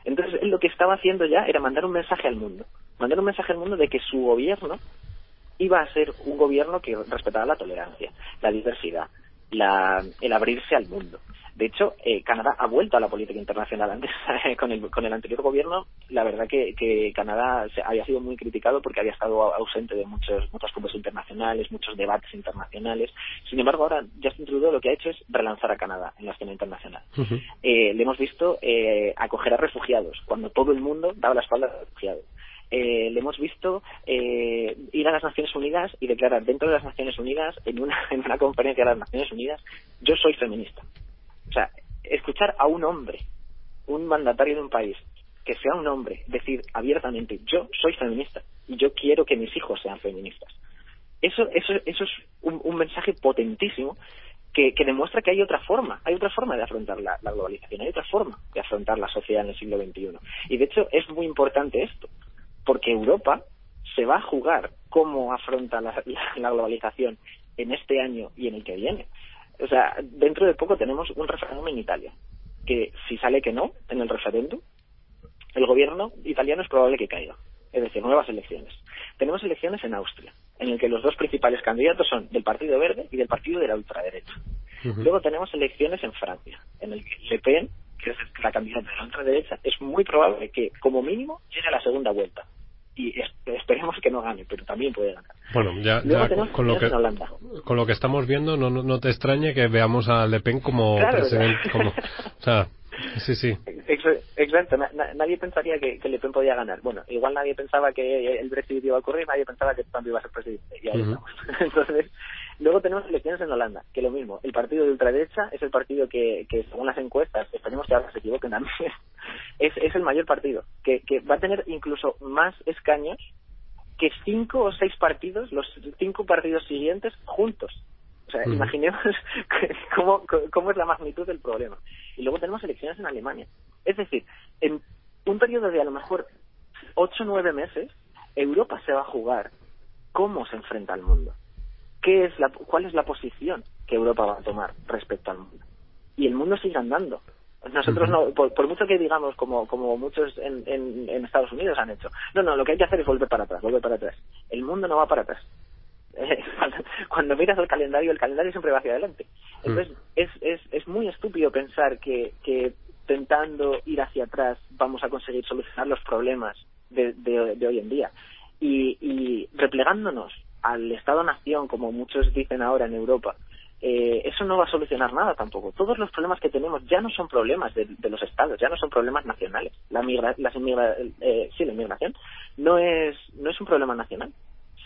Entonces él lo que estaba haciendo ya era mandar un mensaje al mundo, mandar un mensaje al mundo de que su gobierno iba a ser un gobierno que respetara la tolerancia, la diversidad, la, el abrirse al mundo. De hecho, eh, Canadá ha vuelto a la política internacional. Antes, *laughs* con, el, con el anterior gobierno, la verdad que, que Canadá había sido muy criticado porque había estado ausente de muchos, muchos grupos internacionales, muchos debates internacionales. Sin embargo, ahora Justin Trudeau lo que ha hecho es relanzar a Canadá en la escena internacional. eh, le hemos visto eh, acoger a refugiados, cuando todo el mundo daba la espalda a los refugiados eh, le hemos visto eh, ir a las Naciones Unidas y declarar dentro de las Naciones Unidas, en una, *laughs* en una conferencia de las Naciones Unidas, yo soy feminista. O sea, escuchar a un hombre, un mandatario de un país, que sea un hombre, decir abiertamente, yo soy feminista y yo quiero que mis hijos sean feministas. Eso, eso, eso es un, mensaje potentísimo que, que, demuestra que hay otra forma, hay otra forma de afrontar la, la, globalización, hay otra forma de afrontar la sociedad en el siglo XXI. Y de hecho es muy importante esto, porque Europa se va a jugar cómo afronta la, globalización en este año y en el que viene. O sea, dentro de poco tenemos un referéndum en Italia. que si sale que no en el referéndum, el gobierno italiano es probable que caiga. Es decir, nuevas elecciones. Tenemos elecciones en Austria, en el que los dos principales candidatos son del Partido Verde y del Partido de la ultraderecha. Luego tenemos elecciones en Francia, en el que Le Pen, que es la candidata de la ultraderecha, es muy probable que, como mínimo, llegue a la segunda vuelta y esperemos que no gane, pero también puede ganar. Bueno, ya, con, lo que, con lo que estamos viendo, no, no, te extrañe que veamos a Le Pen como presidente. Como, o sea, Sí, sí. Exacto. nadie pensaría que, Le Pen podía ganar. Bueno, igual nadie pensaba que el Brexit iba a ocurrir, nadie pensaba que Trump iba a ser presidente. Y ahí estamos. *laughs* Entonces, luego tenemos elecciones en Holanda, que lo mismo. El partido de ultraderecha es el partido que, que según las encuestas, esperemos que ahora se equivoquen también, *laughs* es, es el mayor partido, que, que va a tener incluso más escaños que cinco o seis partidos, los cinco partidos siguientes, juntos. O sea, imaginemos *laughs* cómo, cómo es la magnitud del problema. Y luego tenemos elecciones en Alemania. Es decir, en un periodo de a lo mejor ocho o nueve meses, Europa se va a jugar cómo se enfrenta al mundo. ¿Qué es la, ¿Cuál es la posición que Europa va a tomar respecto al mundo? Y el mundo sigue andando. Nosotros no, por, mucho que digamos, como, como muchos en, en, en Estados Unidos han hecho, no, no, lo que hay que hacer es volver para atrás, volver para atrás. El mundo no va para atrás *laughs* cuando miras el calendario, el calendario siempre va hacia adelante. Mm. Entonces, es, es, es muy estúpido pensar que, que intentando ir hacia atrás vamos a conseguir solucionar los problemas de, de, hoy en día. Y, y replegándonos al Estado-Nación, como muchos dicen ahora en Europa, eh, eso no va a solucionar nada tampoco. Todos los problemas que tenemos ya no son problemas de, los estados, ya no son problemas nacionales. La, migra, las eh, sí, la inmigración no es, no es un problema nacional.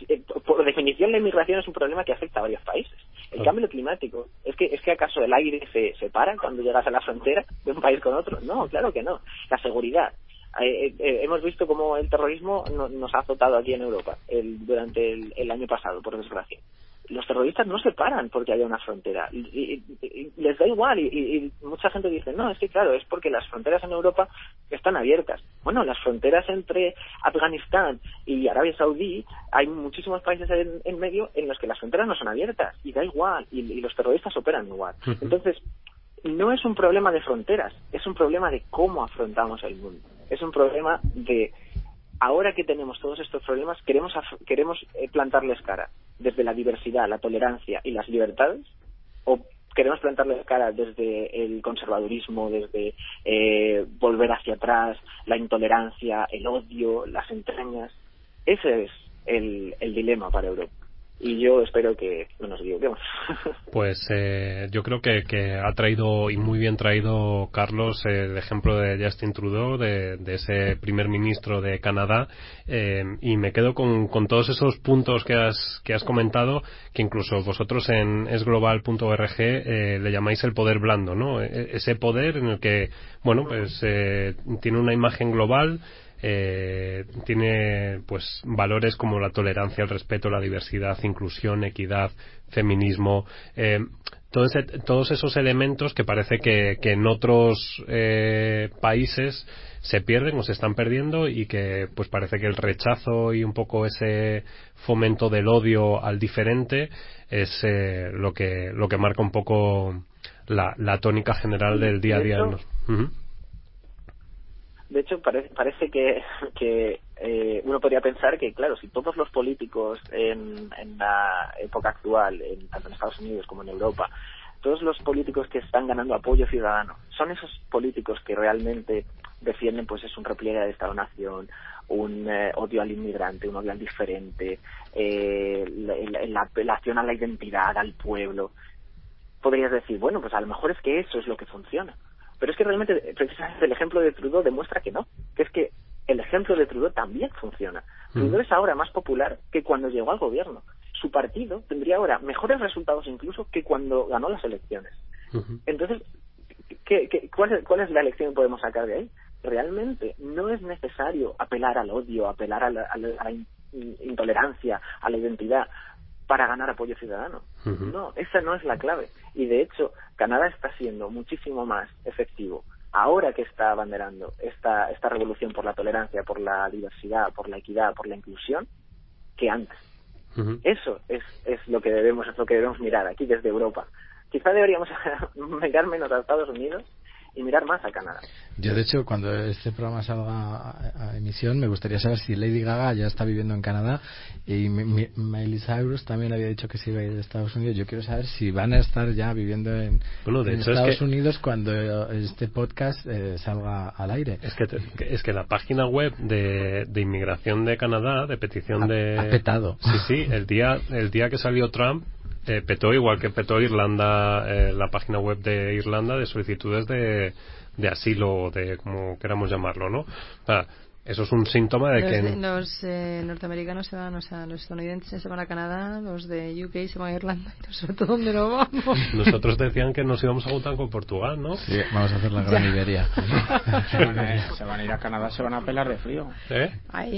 Eh, por definición la inmigración es un problema que afecta a varios países. El cambio climático, ¿es que, ¿es que acaso el aire se separa cuando llegas a la frontera de un país con otro? No, claro que no. La seguridad. Eh, eh, hemos visto cómo el terrorismo nos ha azotado aquí en Europa durante el año pasado, por desgracia los terroristas no se paran porque haya una frontera. Y, les da igual. Y, mucha gente dice, no, es que claro, es porque las fronteras en Europa están abiertas. Bueno, las fronteras entre Afganistán y Arabia Saudí, hay muchísimos países en, medio en los que las fronteras no son abiertas. Y da igual. Y, los terroristas operan igual. Entonces, no es un problema de fronteras, es un problema de cómo afrontamos el mundo. Es un problema de ahora que tenemos todos estos problemas, queremos, queremos eh, plantarles cara desde la diversidad, la tolerancia y las libertades, o queremos plantarles cara desde el conservadurismo, desde eh, volver hacia atrás, la intolerancia, el odio, las entrañas. Ese es el dilema para Europa y yo espero que no nos equivoquemos. *laughs* Pues eh, yo creo que, que, ha traído y muy bien traído Carlos el ejemplo de Justin Trudeau, de, de ese primer ministro de Canadá, eh, y me quedo con, con, todos esos puntos que has, que has comentado, que incluso vosotros en esglobal.org eh, le llamáis el poder blando, ¿no? E, ese poder en el que, bueno, pues eh, tiene una imagen global, eh, tiene pues valores como la tolerancia, el respeto, la diversidad, inclusión, equidad, feminismo, eh, todos esos elementos que parece que, en otros eh, países se pierden o se están perdiendo y que pues parece que el rechazo y un poco ese fomento del odio al diferente es eh, lo que lo que marca un poco la, la tónica general del día a día. De hecho, parece, parece que, que eh, uno podría pensar que, claro, si todos los políticos en, en la época actual, en, tanto en Estados Unidos como en Europa, todos los políticos que están ganando apoyo ciudadano son esos políticos que realmente defienden pues es un repliegue de Estado-Nación, un eh, odio al inmigrante, un odio al diferente, eh, la, la, apelación a la identidad, al pueblo. Podrías decir, bueno, pues a lo mejor es que eso es lo que funciona. Pero es que realmente, precisamente el ejemplo de Trudeau demuestra que no, que es que el ejemplo de Trudeau también funciona. Mm. Trudeau es ahora más popular que cuando llegó al gobierno. Su partido tendría ahora mejores resultados incluso que cuando ganó las elecciones. Entonces, ¿qué, cuál, es, la lección que podemos sacar de ahí? Realmente no es necesario apelar al odio, apelar a la intolerancia, a la identidad para ganar apoyo ciudadano. No, esa no es la clave. Y de hecho, Canadá está siendo muchísimo más efectivo ahora que está abanderando esta, esta revolución por la tolerancia, por la diversidad, por la equidad, por la inclusión, que antes. Eso es, es lo que debemos, es lo que debemos mirar aquí desde Europa. Quizá deberíamos *laughs* mirar menos a Estados Unidos y mirar más a Canadá. Yo, de hecho, cuando este programa salga a, emisión, me gustaría saber si Lady Gaga ya está viviendo en Canadá y Miley Cyrus también había dicho que se iba a ir de Estados Unidos. Yo quiero saber si van a estar ya viviendo en, Estados Unidos cuando este podcast eh, salga al aire. Es que, es que la página web de, de inmigración de Canadá, de petición de... Ha petado. Sí, sí, el día, el día que salió Trump, eh, petó igual que petó Irlanda, eh, la página web de Irlanda de solicitudes de, de asilo, de como queramos llamarlo, ¿no? Eso es un síntoma de que... los eh, norteamericanos se van, o sea, los estadounidenses se van a Canadá, los de UK se van a Irlanda y nosotros dónde no vamos. *laughs* Nosotros decían que nos íbamos a juntar con Portugal, ¿no? Sí, vamos a hacer la gran Iberia. *laughs* se van a ir a Canadá, se van a pelar de frío. ¿Eh?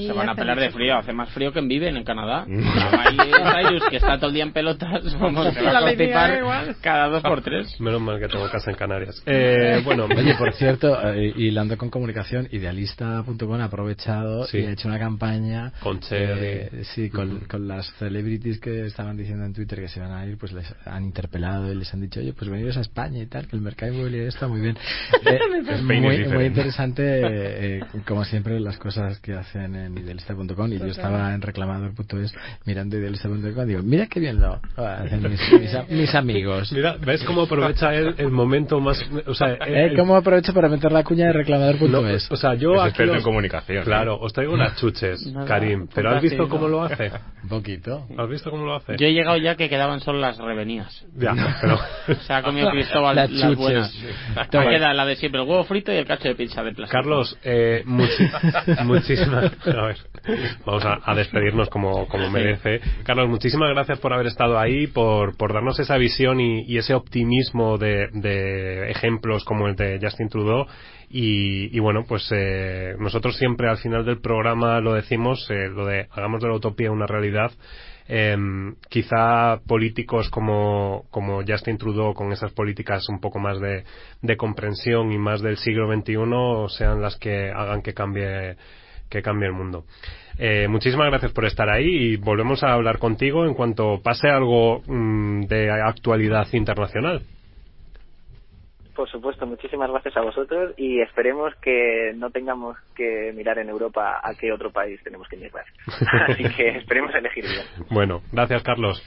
se van a pelar de frío, hace más frío que en Viven en Canadá. Ahí que está todo el día en pelotas, *laughs* vamos, se va a constipar cada dos por tres. Menos mal que tengo casa en Canarias. Eh, bueno, oye, por cierto, eh, hilando con comunicación, idealista.com aprovechado y ha hecho una campaña con eh, sí, con, con, las celebrities que estaban diciendo en Twitter que se van a ir, pues les han interpelado y les han dicho, oye, pues veniros a España y tal, que el mercado inmobiliario está muy bien. *laughs* Eh, es muy, muy interesante, *laughs* eh, como siempre, las cosas que hacen en idealista.com y yo estaba en reclamador.es mirando idealista.com y digo, mira qué bien lo hacen mis, amigos. *laughs* Mira, ¿ves cómo aprovecha él el momento más... O sea, ¿Cómo aprovecha para meter la cuña de reclamador.es? o sea, yo aquí... en comunicación. Claro, os traigo unas chuches, *laughs* Karim. Pero ¿has visto cómo lo hace? Un poquito. ¿Has visto cómo lo hace? Yo he llegado ya que quedaban solo las revenías. Ya, pero... *laughs* Se ha comido Cristóbal las, las buenas. queda la de siempre, el huevo frito y el cacho de pizza de plástico. Carlos, eh, *laughs* muchísimas... A ver, vamos a, despedirnos como, como merece. Carlos, muchísimas gracias por haber estado ahí, por, por darnos esa visión y, ese optimismo de, de ejemplos como el de Justin Trudeau y, bueno, pues eh, nosotros siempre al final del programa lo decimos, eh, lo de hagamos de la utopía una realidad. Eh, quizá políticos como, como Justin Trudeau, con esas políticas un poco más de, de comprensión y más del siglo XXI, sean las que hagan que cambie, que cambie el mundo. Eh, muchísimas gracias por estar ahí y volvemos a hablar contigo en cuanto pase algo mm, de actualidad internacional por supuesto, muchísimas gracias a vosotros y esperemos que no tengamos que mirar en Europa a qué otro país tenemos que mirar. *laughs* Así que esperemos elegir bien. Bueno, gracias Carlos.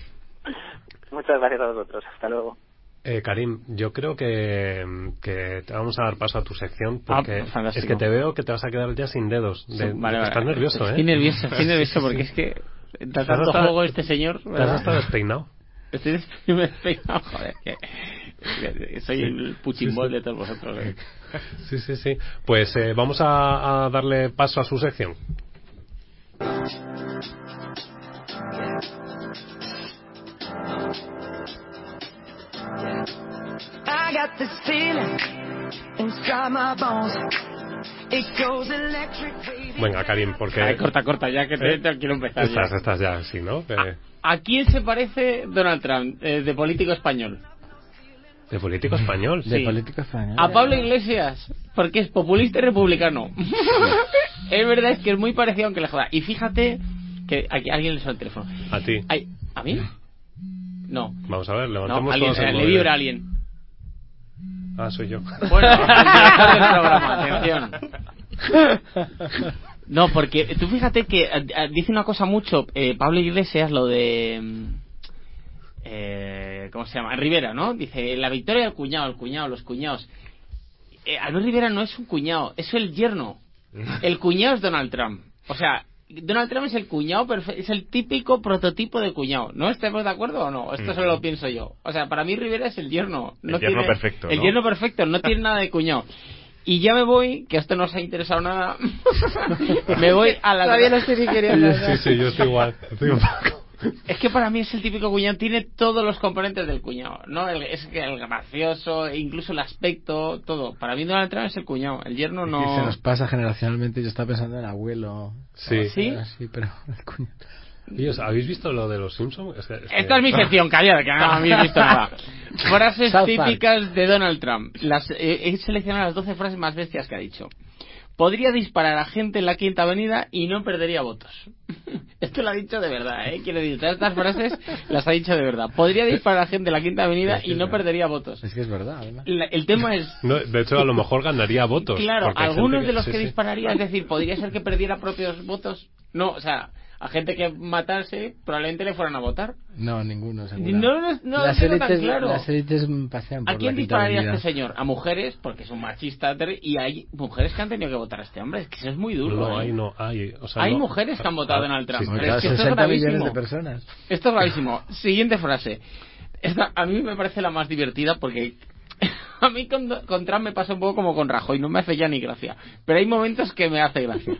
Muchas gracias a vosotros. Hasta luego. Eh, Karim, yo creo que, que, te vamos a dar paso a tu sección porque ah, es que te veo que te vas a quedar ya sin dedos. estás nervioso, ¿eh? Estoy nervioso, estoy *laughs* nervioso porque es que da tanto juego este señor. ¿Te has estado despeinado? Estoy despeinado, *laughs* joder. Que *laughs* soy el puchimbol de todos vosotros. ¿eh? *laughs* Sí, sí, sí. Pues eh, vamos a, a, darle paso a su sección. Venga, Karim, porque... corta, corta, ya que te, ¿Eh? quiero empezar. Estás, ya. estás ya, sí, ¿no? ¿A, quién se parece Donald Trump, eh, de político español? De político español, sí. De político español. A Pablo Iglesias, porque es populista y republicano. es verdad, es que es muy parecido aunque le joda. Y fíjate que aquí alguien le suena el teléfono. A ti. ¿A mí? No. Vamos a ver, levantamos no, alguien, todos Le vibra a alguien. Ah, soy yo. Bueno, *laughs* programa, atención. No, porque tú fíjate que eh, dice una cosa mucho eh, Pablo Iglesias, lo de mm, eh, ¿cómo se llama? Rivera, ¿no? Dice, la victoria del cuñado, el cuñado, los cuñados. Eh, Albert Rivera no es un cuñado, es el yerno. *laughs* El cuñado es Donald Trump. O sea, Donald Trump es el cuñado, es el típico prototipo de cuñado. ¿No estamos de acuerdo o no? Esto solo lo pienso yo. O sea, para mí Rivera es el yerno. No el yerno perfecto. El yerno perfecto, no tiene nada de cuñado. Y ya me voy, que a esto no os ha interesado nada. *laughs* me voy a la. Todavía no estoy ni queriendo. Sí, sí, yo estoy igual. Estoy un poco. Es que para mí es el típico cuñado, tiene todos los componentes del cuñado, ¿no? El, es el gracioso, incluso el aspecto, todo. Para mí Donald Trump es el cuñado, el yerno no... Y se nos pasa generacionalmente, yo estaba pensando en el abuelo. Sí. ¿Sí? Pero *laughs* el cuñado... ¿Habéis visto lo de los Simpsons? Esta es mi sección, callada, que no habéis visto nada. *laughs* Frases típicas de Donald Trump. Las, eh, he seleccionado las 12 frases más bestias que ha dicho podría disparar a gente en la Quinta Avenida y no perdería votos. *laughs* esto lo ha dicho de verdad, ¿eh? Quiero decir, todas estas frases las ha dicho de verdad. Podría disparar a la gente de la Quinta Avenida y no perdería votos. Es que es verdad, además. La- el tema es, *laughs* No, de hecho, a lo mejor ganaría votos. claro, algunos de los que sí. dispararía, es decir, podría ser que perdiera propios votos. No, o sea, a gente que matase probablemente le fueran a votar. No, ninguno, seguro. No, no, no las, tengo tan élites, claro. las élites pasean por ¿A quién la dispararía este señor? A mujeres, porque es un machista, y hay mujeres que han tenido que votar a este hombre. Es que eso es muy duro. No, ¿eh? hay, no, hay. O sea, Hay no- mujeres que han votado a Ah, Donald Trump. sí, es que esto es 60 millones gravísimo. de personas. Esto es gravísimo. Siguiente frase. Esta a mí me parece la más divertida porque *laughs* a mí con, con Trump me pasa un poco como con Rajoy, no me hace ya ni gracia. Pero hay momentos que me hace gracia.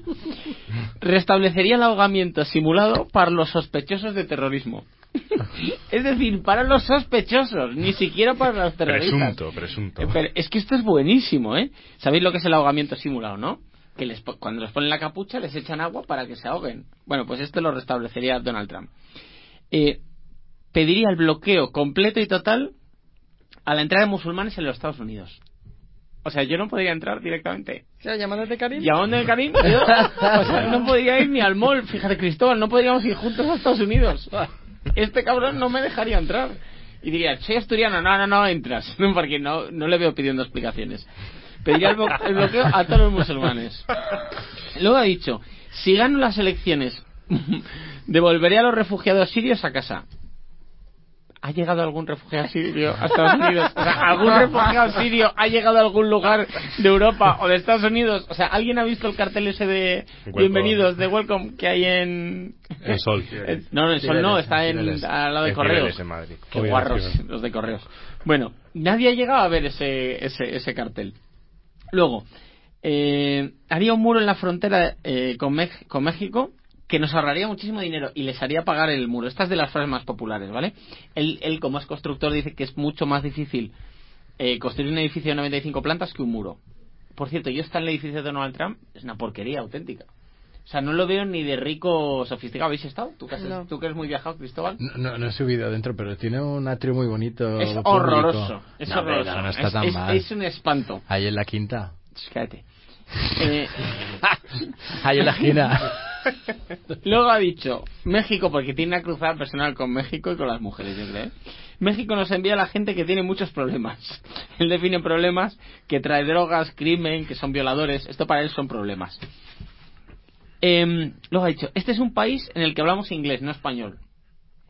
*laughs* Restablecería el ahogamiento simulado para los sospechosos de terrorismo. *laughs* es decir, para los sospechosos, ni siquiera para los terroristas. Presunto, presunto. Eh, pero es que esto es buenísimo, ¿eh? ¿Sabéis lo que es el ahogamiento simulado, no? Que les, cuando les ponen la capucha les echan agua para que se ahoguen. Bueno, pues esto lo restablecería Donald Trump. Eh, pediría el bloqueo completo y total a la entrada de musulmanes en los Estados Unidos. O sea, yo no podría entrar directamente. O sea, llamándote Karim. ¿Y a dónde, Karim? Yo, o sea, no podría ir ni al mall. Fíjate, Cristóbal, no podríamos ir juntos a Estados Unidos. Este cabrón no me dejaría entrar. Y diría, soy asturiano, no, no, no entras. *laughs* Porque no, no le veo pidiendo explicaciones. Pediría el, el bloqueo a todos los musulmanes. Luego ha dicho, si gano las elecciones, *laughs* devolveré a los refugiados sirios a casa. ¿Ha llegado algún refugiado sirio a Estados Unidos? O sea, ¿algún refugiado sirio ha llegado a algún lugar de Europa o de Estados Unidos? O sea, ¿alguien ha visto el cartel ese de Welcome. bienvenidos, de welcome, que hay en... En Sol. No, no, en Sol no, está en, al lado de En Correos. En Madrid. Qué guarros los de Correos. Bueno, nadie ha llegado a ver ese, ese, ese cartel. Luego, eh, haría un muro en la frontera eh, con, Mex- con México que nos ahorraría muchísimo dinero y les haría pagar el muro. Esta es de las frases más populares, ¿vale? Él, él como es constructor, dice que es mucho más difícil eh, construir un edificio de 95 plantas que un muro. Por cierto, yo está en el edificio de Donald Trump, es una porquería auténtica. O sea, no lo veo ni de rico sofisticado. ¿Habéis estado? ¿Tú que, has- No. tú que eres muy viajado, Cristóbal? No, no, no he subido adentro, pero tiene un atrio muy bonito. Es público. horroroso. Es No, horroroso. no está es, tan es- mal. es un espanto. Ahí en la quinta. Cállate. Eh, *laughs* Ahí en la esquina. *laughs* luego ha dicho México, porque tiene una cruzada personal con México y con las mujeres, yo creo. ¿eh? México nos envía a la gente que tiene muchos problemas. *laughs* Él define problemas que trae drogas, crimen, que son violadores. Esto para él son problemas. Em, luego ha dicho, este es un país en el que hablamos inglés, no español.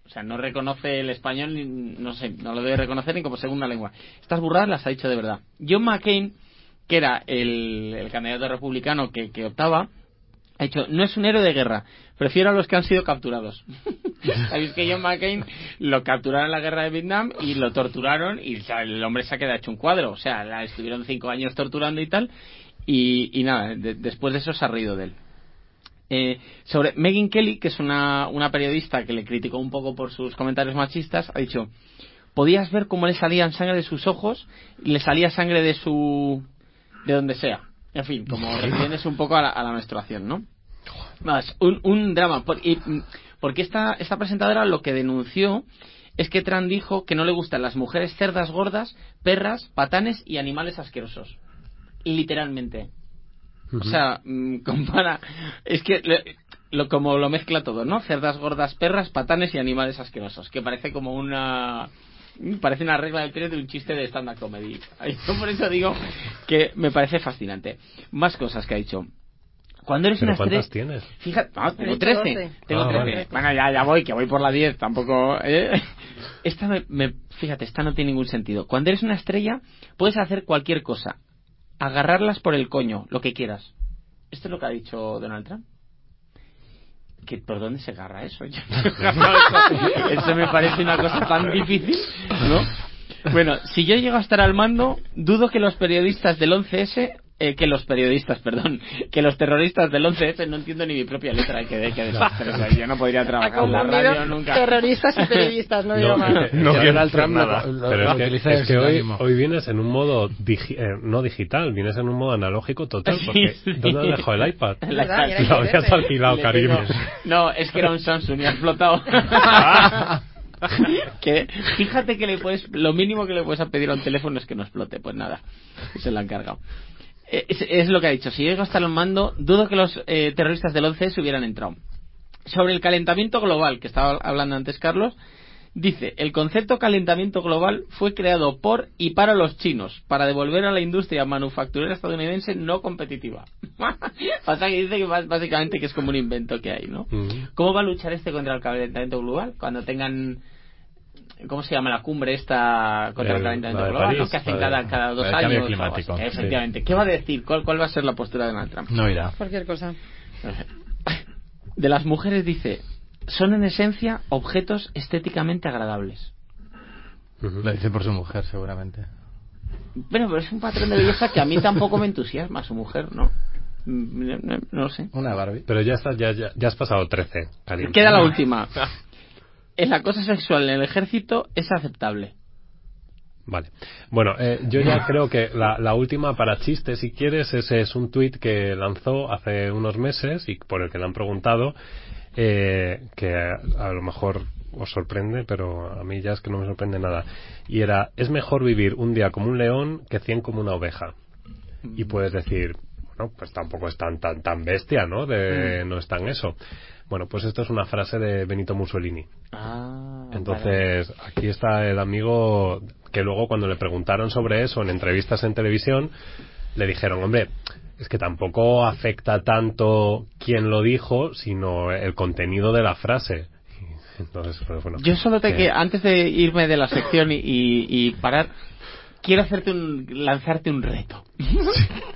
O sea, no reconoce el español, no sé, no lo debe reconocer ni como segunda lengua. Estas burradas las ha dicho de verdad. John McCain, que era el, el candidato republicano que, que optaba, ha dicho, no es un héroe de guerra, prefiero a los que han sido capturados. *laughs* Sabéis que John McCain lo capturaron en la guerra de Vietnam y lo torturaron y el hombre se ha quedado hecho un cuadro. O sea, la estuvieron cinco años torturando y tal. Y, y nada, de- después de eso se ha reído de él. Eh, sobre Megan Kelly, que es una, una periodista que le criticó un poco por sus comentarios machistas, ha dicho, podías ver cómo le salían sangre de sus ojos y le salía sangre de su... de donde sea. En fin, como *laughs* refieres un poco a la, a la menstruación, ¿no? Más, un, un drama. Por- y, mm, porque esta, esta presentadora lo que denunció es que Trump dijo que no le gustan las mujeres cerdas gordas, perras, patanes y animales asquerosos. Literalmente. O sea, mm, *laughs* compara. Es que le- lo, como lo mezcla todo, ¿no? Cerdas gordas, perras, patanes y animales asquerosos. Que parece como una. Parece una regla del tres de un chiste de stand-up comedy. *laughs* Yo por eso digo que me parece fascinante. Más cosas que ha dicho. Cuando eres ¿Pero una cuántas estrella. tienes? Fíjate, no, tengo dicho 13. 12. Tengo Ah, 13. vale. Bueno, ya, ya voy, que voy por la 10, tampoco. ¿eh? Esta me, me- Fíjate, esta no tiene ningún sentido. Cuando eres una estrella, puedes hacer cualquier cosa. Agarrarlas por el coño, lo que quieras. Esto es lo que ha dicho Donald Trump. ¿Que, ¿Por dónde se agarra eso? *laughs* Yo no eso. Eso me parece una cosa tan difícil, ¿no? Bueno, si yo llego a estar al mando, dudo que los periodistas del 11S, eh, que los periodistas, perdón, que los terroristas del 11S, no entiendo ni mi propia letra, que, que desastre, o sea, yo no podría trabajar en la radio nunca. terroristas y periodistas, no *laughs* digo No, más. es que- No Que quiero Donald hacer Trump nada. lo- Pero lo es que, de es que hoy, hoy vienes en un modo digi- eh, no digital, vienes en un modo analógico total. Sí, Porque sí. ¿Dónde has dejado el iPad? Lo habías alquilado, Karim. No, es que era un Samsung y ha explotado. *laughs* que fíjate que le puedes lo mínimo que le puedes pedir a un teléfono es que no explote pues nada se lo han cargado es, es lo que ha dicho si llega hasta el mando dudo que los eh, terroristas del 11 se hubieran entrado sobre el calentamiento global, que estaba hablando antes Carlos, dice, el concepto calentamiento global fue creado por y para los chinos, para devolver a la industria manufacturera estadounidense no competitiva. *laughs* o sea que dice que básicamente que es como un invento que hay, ¿no? ¿Cómo va a luchar este contra el calentamiento global? Cuando tengan ¿Cómo se llama la cumbre esta contra el, calentamiento global? que hacen cada, cada dos años. Climático, Efectivamente. ¿Qué va a decir? ¿Cuál, ¿Cuál va a ser la postura de Donald Trump? No irá. Cualquier cosa. *laughs* De las mujeres dice, son en esencia objetos estéticamente agradables. Lo dice por su mujer, seguramente. Bueno, pero es un patrón de belleza que a mí tampoco me entusiasma, su mujer, ¿no? No, no, no lo sé. Una Barbie. Pero ya, estás, ya, ya, ya has pasado 13, Karim. Queda la última. *laughs* El acoso sexual en el ejército es aceptable. Vale. Bueno, eh, yo ya creo que la, la, última para chistes, si quieres, ese es un tuit que lanzó hace unos meses y por el que le han preguntado, eh, que a, a, lo mejor os sorprende, pero a mí ya es que no me sorprende nada. Y era, es mejor vivir un día como un león que cien como una oveja. Y puedes decir, bueno, pues tampoco es tan, tan, tan bestia, ¿no? De, no es tan eso. Bueno, pues esto es una frase de Benito Mussolini. Ah, Entonces, vale. aquí está el amigo que luego cuando le preguntaron sobre eso en entrevistas en televisión, le dijeron, hombre, es que tampoco afecta tanto quién lo dijo, sino el contenido de la frase. Entonces, pues, bueno, Yo solo te que, antes de irme de la sección y, y, y parar, quiero hacerte un, lanzarte un reto.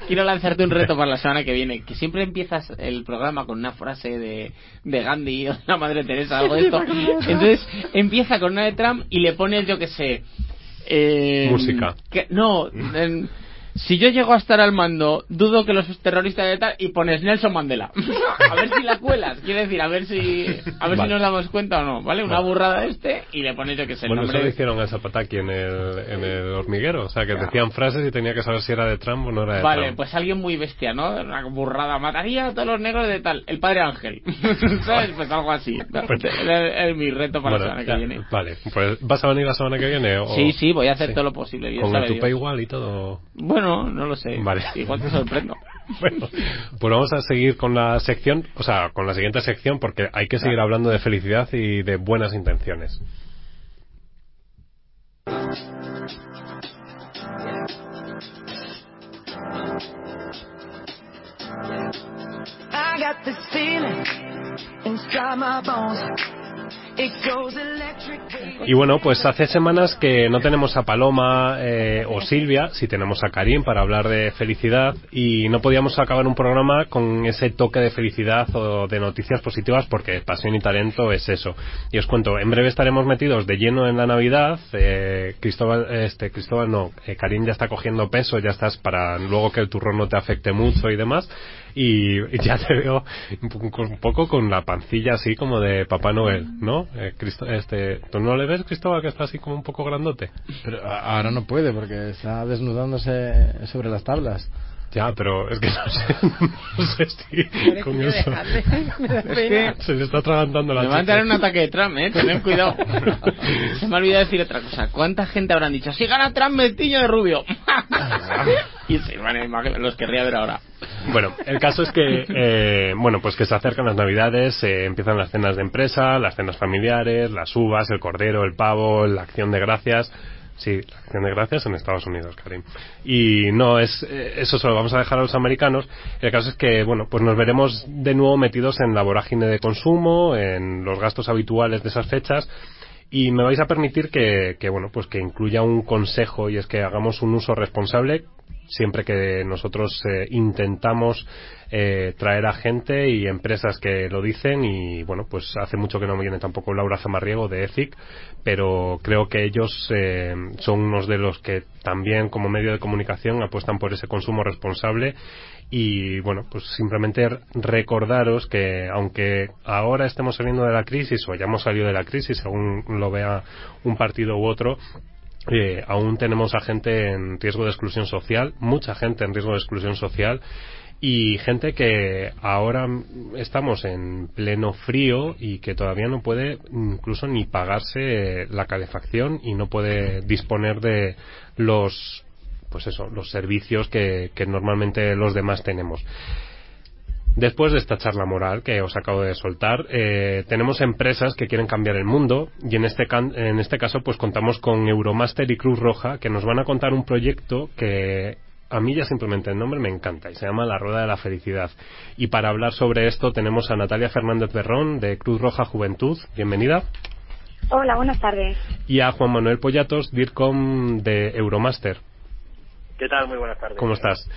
quiero lanzarte un reto para la semana que viene. Que siempre empiezas el programa con una frase de, de Gandhi o de la Madre Teresa, algo de esto. Entonces empieza con una de Trump y le pones, yo que sé. Eh, Música. Que, no. *laughs* En, si yo llego a estar al mando, dudo que los terroristas de tal y pones Nelson Mandela. *laughs* a ver si la cuelas, quiero decir, a ver si a ver vale. si nos damos cuenta o no, ¿vale? Una vale. burrada este y le pones yo que sé el bueno, nombre. eso lo hicieron a Zapataki en el, en el hormiguero, o sea, que claro. decían frases y tenía que saber si era de Trump o no era de vale, Trump. pues alguien muy bestia, ¿no? Una burrada, mataría a todos los negros de tal, el padre Ángel. *laughs* ¿Sabes? Pues algo así. *laughs* Pues es, mi reto para bueno, la semana ya, que viene. Vale, pues ¿vas a venir la semana que viene? O... Sí, sí, voy a hacer sí. todo lo posible. Con el tupe igual y todo. Bueno, no lo sé. Vale. Igual te sorprendo. *laughs* bueno, pues vamos a seguir con la sección, o sea, con la siguiente sección porque hay que seguir hablando de felicidad y de buenas intenciones. I got this feeling inside my bones. Y bueno, pues hace semanas que no tenemos a Paloma eh, o Silvia, si tenemos a Karim para hablar de felicidad y no podíamos acabar un programa con ese toque de felicidad o de noticias positivas porque pasión y talento es eso. Y os cuento, en breve estaremos metidos de lleno en la Navidad. Eh, Cristóbal, este, Cristóbal no, eh, Karim ya está cogiendo peso, ya estás para luego que el turrón no te afecte mucho y demás. Y ya te veo un poco con la pancilla así como de Papá Noel, ¿no? Eh, Cristo, este, ¿Tú no le ves, Cristóbal, que está así como un poco grandote? Pero ahora no puede porque está desnudándose sobre las tablas. Ya, pero es que no sé, *laughs* no sé si con eso. *laughs* es que se le está atragantando la Me va a entrar un ataque de Trump, eh, tened cuidado. se me ha olvidado decir otra cosa. ¿Cuánta gente habrán dicho, si gana Trump, metiño de rubio? *laughs* y se van a los querría ver ahora. Bueno, el caso es que, eh, bueno, pues que se acercan las navidades, eh, empiezan las cenas de empresa, las cenas familiares, las uvas, el cordero, el pavo, la acción de gracias. Sí, la acción de gracias en Estados Unidos, Karim. Y no, es eso se lo vamos a dejar a los americanos. El caso es que, bueno, pues nos veremos de nuevo metidos en la vorágine de consumo, en los gastos habituales de esas fechas. Y me vais a permitir que, que, bueno, pues que incluya un consejo y es que hagamos un uso responsable siempre que nosotros eh, intentamos eh, traer a gente y empresas que lo dicen y bueno pues hace mucho que no me viene tampoco Laura Zamarriego de ETHIC pero creo que ellos eh, son unos de los que también como medio de comunicación apuestan por ese consumo responsable y bueno pues simplemente recordaros que aunque ahora estemos saliendo de la crisis o hayamos salido de la crisis según lo vea un partido u otro aún tenemos a gente en riesgo de exclusión social, mucha gente en riesgo de exclusión social y gente que ahora estamos en pleno frío y que todavía no puede incluso ni pagarse la calefacción y no puede disponer de los pues eso, los servicios que normalmente los demás tenemos. Después de esta charla moral que os acabo de soltar, eh, tenemos empresas que quieren cambiar el mundo y en este, en este caso pues contamos con Euromaster y Cruz Roja que nos van a contar un proyecto que a mí ya simplemente el nombre me encanta y se llama La Rueda de la Felicidad. Y para hablar sobre esto tenemos a Natalia Fernández Berrón de Cruz Roja Juventud. Bienvenida. Hola, buenas tardes. Y a Juan Manuel Pollatos, DIRCOM de Euromaster. ¿Qué tal? Muy buenas tardes. ¿Cómo estás?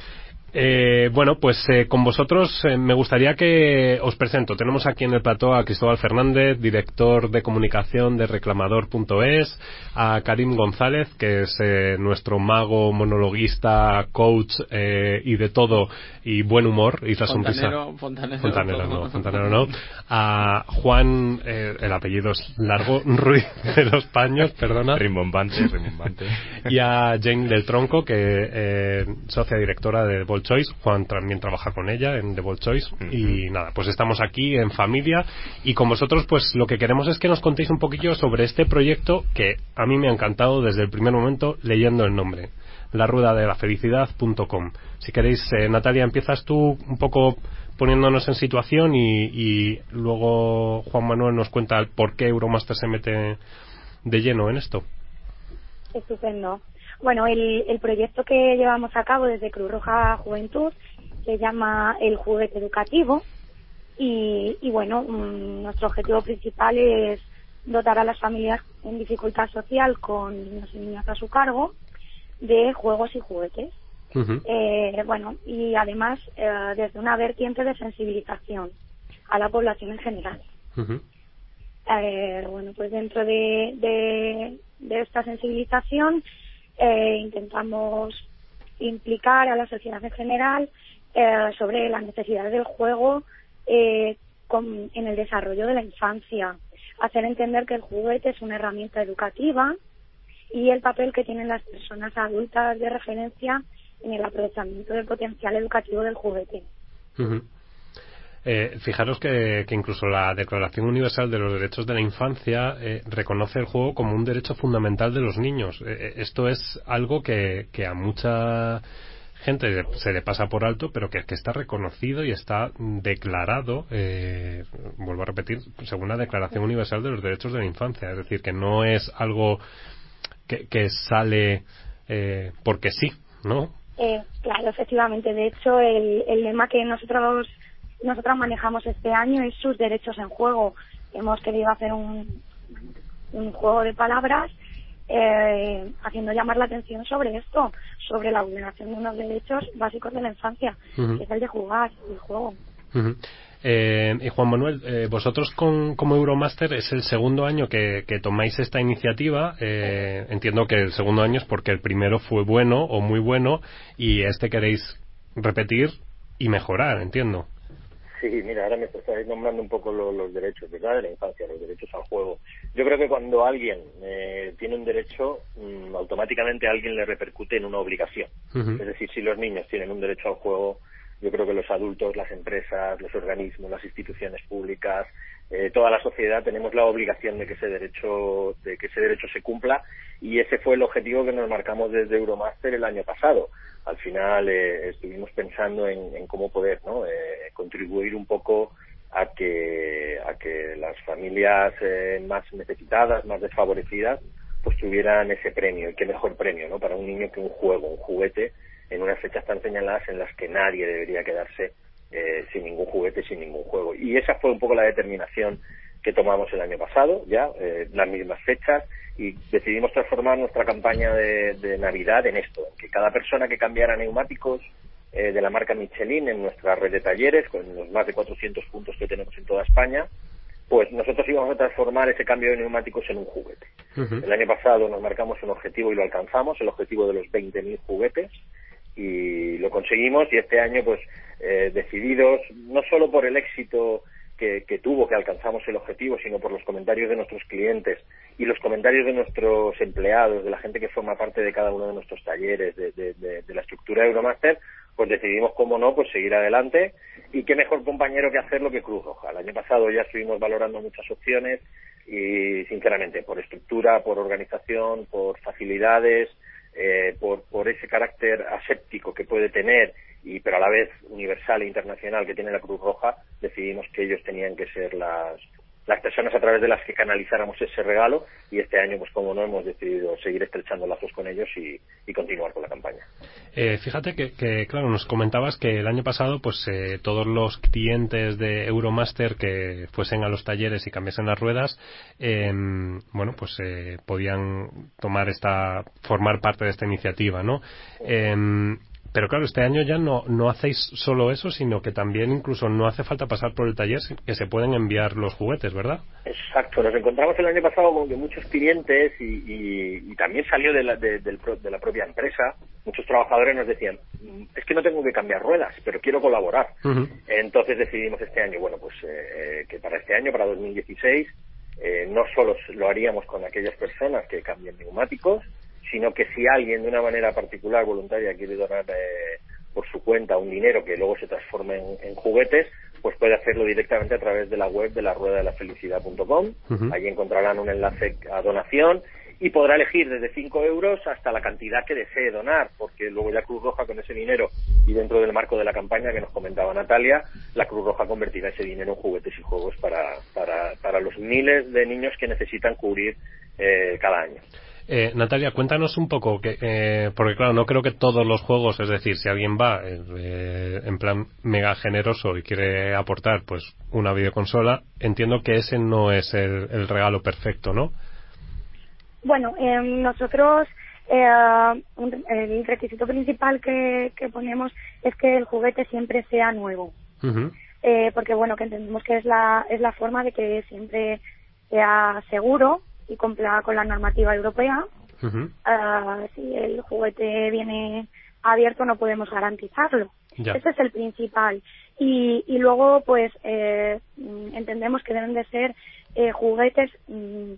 Eh, bueno, pues eh, con vosotros eh, me gustaría que os presento. Tenemos aquí en el plató a Cristóbal Fernández, director de comunicación de reclamador.es, a Karim González, que es eh, nuestro mago, monologuista, coach y de todo, y buen humor, y la sonrisa. Fontanero, fontanero, no, fontanero no. A Juan, el apellido es largo, *laughs* Ruiz de los Paños, perdona. Rimbombante, rimbombante. *laughs* Y a Jane del Tronco, que socia directora de Choice. Juan también trabaja con ella en The Bold Choice. Y nada, pues estamos aquí en familia y con vosotros pues lo que queremos es que nos contéis un poquillo sobre este proyecto que a mí me ha encantado desde el primer momento leyendo el nombre. La rueda de la felicidad.com. Si queréis, eh, Natalia, empiezas tú un poco poniéndonos en situación y, y luego Juan Manuel nos cuenta por qué Euromaster se mete de lleno en esto. Estupendo. Bueno, el, el proyecto que llevamos a cabo desde Cruz Roja Juventud se llama El Juguete Educativo y, y bueno, mm, nuestro objetivo principal es dotar a las familias en dificultad social con niños y niñas a su cargo de juegos y juguetes. eh, bueno, y además eh, desde una vertiente de sensibilización a la población en general. eh, bueno, pues dentro de, de, de esta sensibilización eh, intentamos implicar a la sociedad en general eh, sobre las necesidades del juego eh, con, en el desarrollo de la infancia, hacer entender que el juguete es una herramienta educativa y el papel que tienen las personas adultas de referencia en el aprovechamiento del potencial educativo del juguete. Eh, fijaros que, incluso la Declaración Universal de los Derechos de la Infancia eh, reconoce el juego como un derecho fundamental de los niños. Eh, esto es algo que, a mucha gente se le pasa por alto, pero que, que está reconocido y está declarado, vuelvo a repetir, según la Declaración Universal de los Derechos de la Infancia. Es decir, que no es algo que, que sale porque sí, ¿no? claro, efectivamente. De hecho, el, el lema que nosotros nosotros manejamos este año es sus derechos en juego. Hemos querido hacer un, un juego de palabras eh, haciendo llamar la atención sobre esto, sobre la vulneración de unos derechos básicos de la infancia, que es el de jugar, el juego. Eh, y Juan Manuel, eh, vosotros con, como Euromaster es el segundo año que, que tomáis esta iniciativa. Eh, entiendo que el segundo año es porque el primero fue bueno o muy bueno y este queréis repetir y mejorar, entiendo. Sí, mira, ahora me estáis nombrando un poco los derechos, ¿verdad? De la infancia, los derechos al juego. Yo creo que cuando alguien eh, tiene un derecho, mm, automáticamente a alguien le repercute en una obligación. Es decir, si los niños tienen un derecho al juego, yo creo que los adultos, las empresas, los organismos, las instituciones públicas, eh, toda la sociedad tenemos la obligación de que ese derecho, de que ese derecho se cumpla y ese fue el objetivo que nos marcamos desde Euromaster el año pasado al final eh, estuvimos pensando en, cómo poder ¿no? eh, contribuir un poco a que, a que las familias eh, más necesitadas, más desfavorecidas, pues tuvieran ese premio. Y qué mejor premio ¿no? para un niño que un juego, un juguete, en unas fechas tan señaladas en las que nadie debería quedarse eh, sin ningún juguete, sin ningún juego. Y esa fue un poco la determinación que tomamos el año pasado, ya, eh, las mismas fechas, y decidimos transformar nuestra campaña de, Navidad en esto, en que cada persona que cambiara neumáticos eh, de la marca Michelin en nuestra red de talleres, con los más de 400 puntos que tenemos en toda España, pues nosotros íbamos a transformar ese cambio de neumáticos en un juguete. El año pasado nos marcamos un objetivo y lo alcanzamos, el objetivo de los 20.000 juguetes, y lo conseguimos, y este año, pues, eh, decididos, no solo por el éxito que, tuvo, que alcanzamos el objetivo, sino por los comentarios de nuestros clientes y los comentarios de nuestros empleados, de la gente que forma parte de cada uno de nuestros talleres, de, la estructura Euromaster, pues decidimos, cómo no, pues seguir adelante. Y qué mejor compañero que hacerlo que Cruz Roja. El año pasado ya estuvimos valorando muchas opciones y, sinceramente, por estructura, por organización, por facilidades, eh, por, por ese carácter aséptico que puede tener y pero a la vez universal e internacional que tiene la Cruz Roja, decidimos que ellos tenían que ser las las personas a través de las que canalizáramos ese regalo y este año, pues como no, hemos decidido seguir estrechando lazos con ellos y, continuar con la campaña. Eh, fíjate que, claro, nos comentabas que el año pasado, pues eh, todos los clientes de Euromaster que fuesen a los talleres y cambiasen las ruedas, em, bueno, pues eh, podían tomar esta, formar parte de esta iniciativa, ¿no? Pero claro, este año ya no, no hacéis solo eso, sino que también incluso no hace falta pasar por el taller, que se pueden enviar los juguetes, ¿verdad? Exacto, nos encontramos el año pasado con muchos clientes y, también salió de la, de, la propia empresa. Muchos trabajadores nos decían, mm, es que no tengo que cambiar ruedas, pero quiero colaborar. Entonces decidimos este año, bueno, pues eh, que para este año, para 2016, eh, no solo lo haríamos con aquellas personas que cambien neumáticos, sino que si alguien de una manera particular, voluntaria, quiere donar eh, por su cuenta un dinero que luego se transforme en, juguetes, pues puede hacerlo directamente a través de la web de la rueda de la felicidad.com. Allí encontrarán un enlace a donación y podrá elegir desde 5 euros hasta la cantidad que desee donar, porque luego ya Cruz Roja con ese dinero y dentro del marco de la campaña que nos comentaba Natalia, la Cruz Roja convertirá ese dinero en juguetes y juegos para, para, para los miles de niños que necesitan cubrir eh, cada año. Eh, Natalia, cuéntanos un poco, que, eh, porque claro, no creo que todos los juegos, es decir, si alguien va eh, en plan mega generoso y quiere aportar pues una videoconsola, entiendo que ese no es el, regalo perfecto, ¿no? Bueno, nosotros el requisito principal que, ponemos es que el juguete siempre sea nuevo. porque bueno, que entendemos que es la, es la forma de que siempre sea seguro y cumpla con la normativa europea. Ah, si el juguete viene abierto no podemos garantizarlo. Ese es el principal. Y, y luego, pues, eh, entendemos que deben de ser eh, juguetes mm,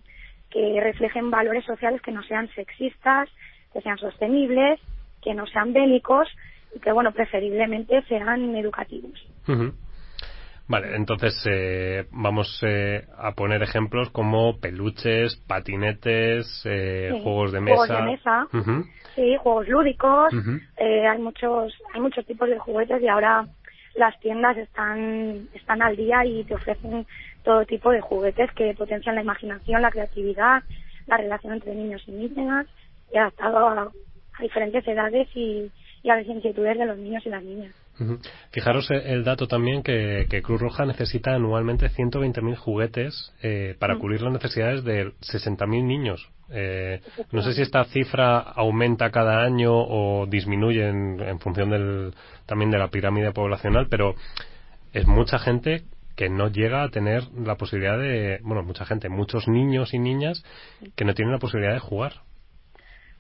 que reflejen valores sociales que no sean sexistas, que sean sostenibles, que no sean bélicos y que, bueno, preferiblemente sean educativos. Vale, entonces eh, vamos eh, a poner ejemplos como peluches, patinetes, eh, juegos de mesa. Juegos de mesa, sí, juegos lúdicos. hay muchos, hay muchos tipos de juguetes y ahora las tiendas están, están al día y te ofrecen todo tipo de juguetes que potencian la imaginación, la creatividad, la relación entre niños y niñas y adaptado a, a diferentes edades y, y a las inquietudes de los niños y las niñas. Fijaros el dato también que, Cruz Roja necesita anualmente 120.000 juguetes eh, para mm. cubrir las necesidades de 60.000 niños. Eh, no sé si esta cifra aumenta cada año o disminuye en, función del, también de la pirámide poblacional, pero es mucha gente que no llega a tener la posibilidad de, bueno, mucha gente, muchos niños y niñas que no tienen la posibilidad de jugar.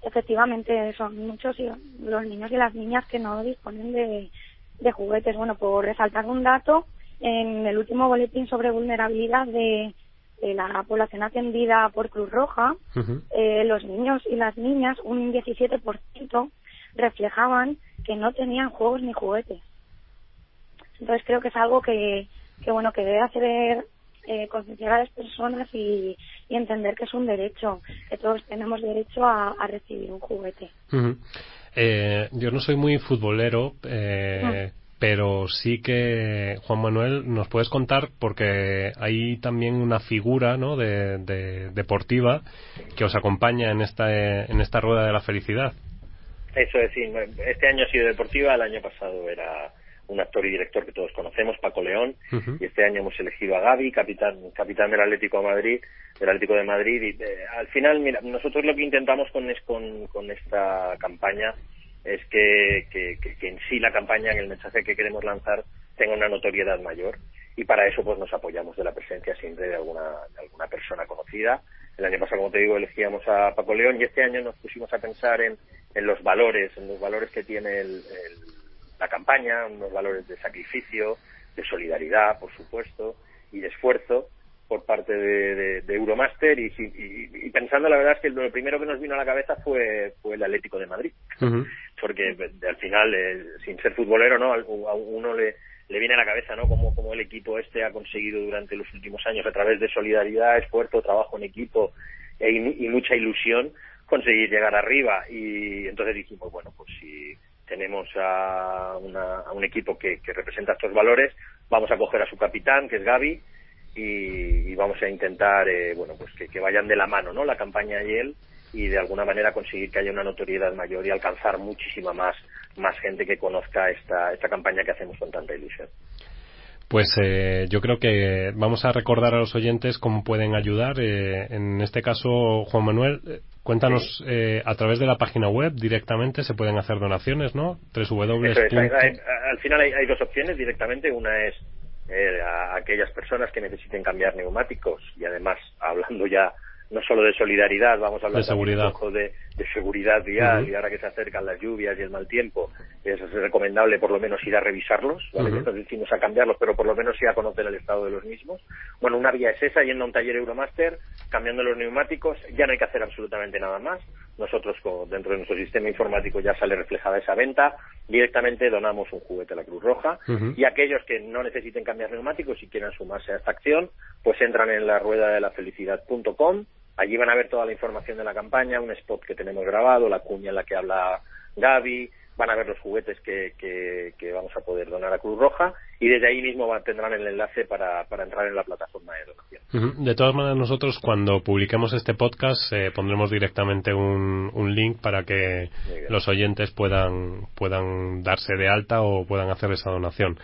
Efectivamente, son muchos los niños y las niñas que no disponen de, de juguetes. Bueno, por resaltar un dato, en el último boletín sobre vulnerabilidad de, la población atendida por Cruz Roja, eh, los niños y las niñas, un 17% reflejaban que no tenían juegos ni juguetes. Entonces creo que es algo que, que bueno, que debe hacer eh, concienciar a las personas y, entender que es un derecho, que todos tenemos derecho a, recibir un juguete. Eh, yo no soy muy futbolero, eh, pero sí que, Juan Manuel, nos puedes contar, porque hay también una figura ¿no? de, deportiva que os acompaña en esta, en esta rueda de la felicidad. Eso es, sí. Este año ha sido deportiva, el año pasado era un actor y director que todos conocemos, Paco León, y este año hemos elegido a Gaby, capitán, capitán del Atlético de Madrid, del Atlético de Madrid, y eh, al final, mira, nosotros lo que intentamos con, es, con, con esta campaña es que, que, que, en sí la campaña, en el mensaje que queremos lanzar, tenga una notoriedad mayor, y para eso pues nos apoyamos de la presencia siempre de alguna, de alguna persona conocida. El año pasado, como te digo, elegíamos a Paco León, y este año nos pusimos a pensar en, en los valores, en los valores que tiene el la campaña, unos valores de sacrificio, de solidaridad, por supuesto, y de esfuerzo por parte de, Euromaster. Y, pensando la verdad es que lo primero que nos vino a la cabeza fue, fue el Atlético de Madrid. Porque al final eh, sin ser futbolero no a uno le, le viene a la cabeza no como, como el equipo este ha conseguido durante los últimos años a través de solidaridad esfuerzo trabajo en equipo e, y mucha ilusión conseguir llegar arriba. Y entonces dijimos bueno pues si tenemos a, una- un equipo que, que representa estos valores, vamos a coger a su capitán, que es Gaby, y, vamos a intentar, eh, bueno, pues que, vayan de la mano, ¿no? La campaña y él, y de alguna manera conseguir que haya una notoriedad mayor y alcanzar muchísima más, más gente que conozca esta, esta campaña que hacemos con tanta ilusión. Pues eh, yo creo que vamos a recordar a los oyentes cómo pueden ayudar. Eh, en este caso, Juan Manuel, cuéntanos eh, a través de la página web directamente se pueden hacer donaciones, ¿no? www. Eso es, hay- hay- al final hay, hay dos opciones directamente. Una es eh, a aquellas personas que necesiten cambiar neumáticos y además hablando ya no solo de solidaridad, vamos a hablar De un poco de, de seguridad vial y ahora que se acercan las lluvias y el mal tiempo, es recomendable por lo menos ir a revisarlos, ¿vale? Decimos a cambiarlos, pero por lo menos ir a conocer el estado de los mismos. Bueno, una vía es esa, yendo a un taller Euromaster, cambiando los neumáticos, ya no hay que hacer absolutamente nada más. Nosotros, dentro de nuestro sistema informático, ya sale reflejada esa venta. Directamente donamos un juguete a la Cruz Roja. Y aquellos que no necesiten cambiar neumáticos y quieran sumarse a esta acción, pues entran en la rueda de la felicidad.com. Allí van a ver toda la información de la campaña, un spot que tenemos grabado, la cuña en la que habla Gaby, van a ver los juguetes que, que, que vamos a poder donar a Cruz Roja y desde ahí mismo va- tendrán el enlace para, para entrar en la plataforma de donación. De todas maneras, nosotros cuando publiquemos este podcast eh, pondremos directamente un, un link para que los oyentes puedan, puedan darse de alta o puedan hacer esa donación.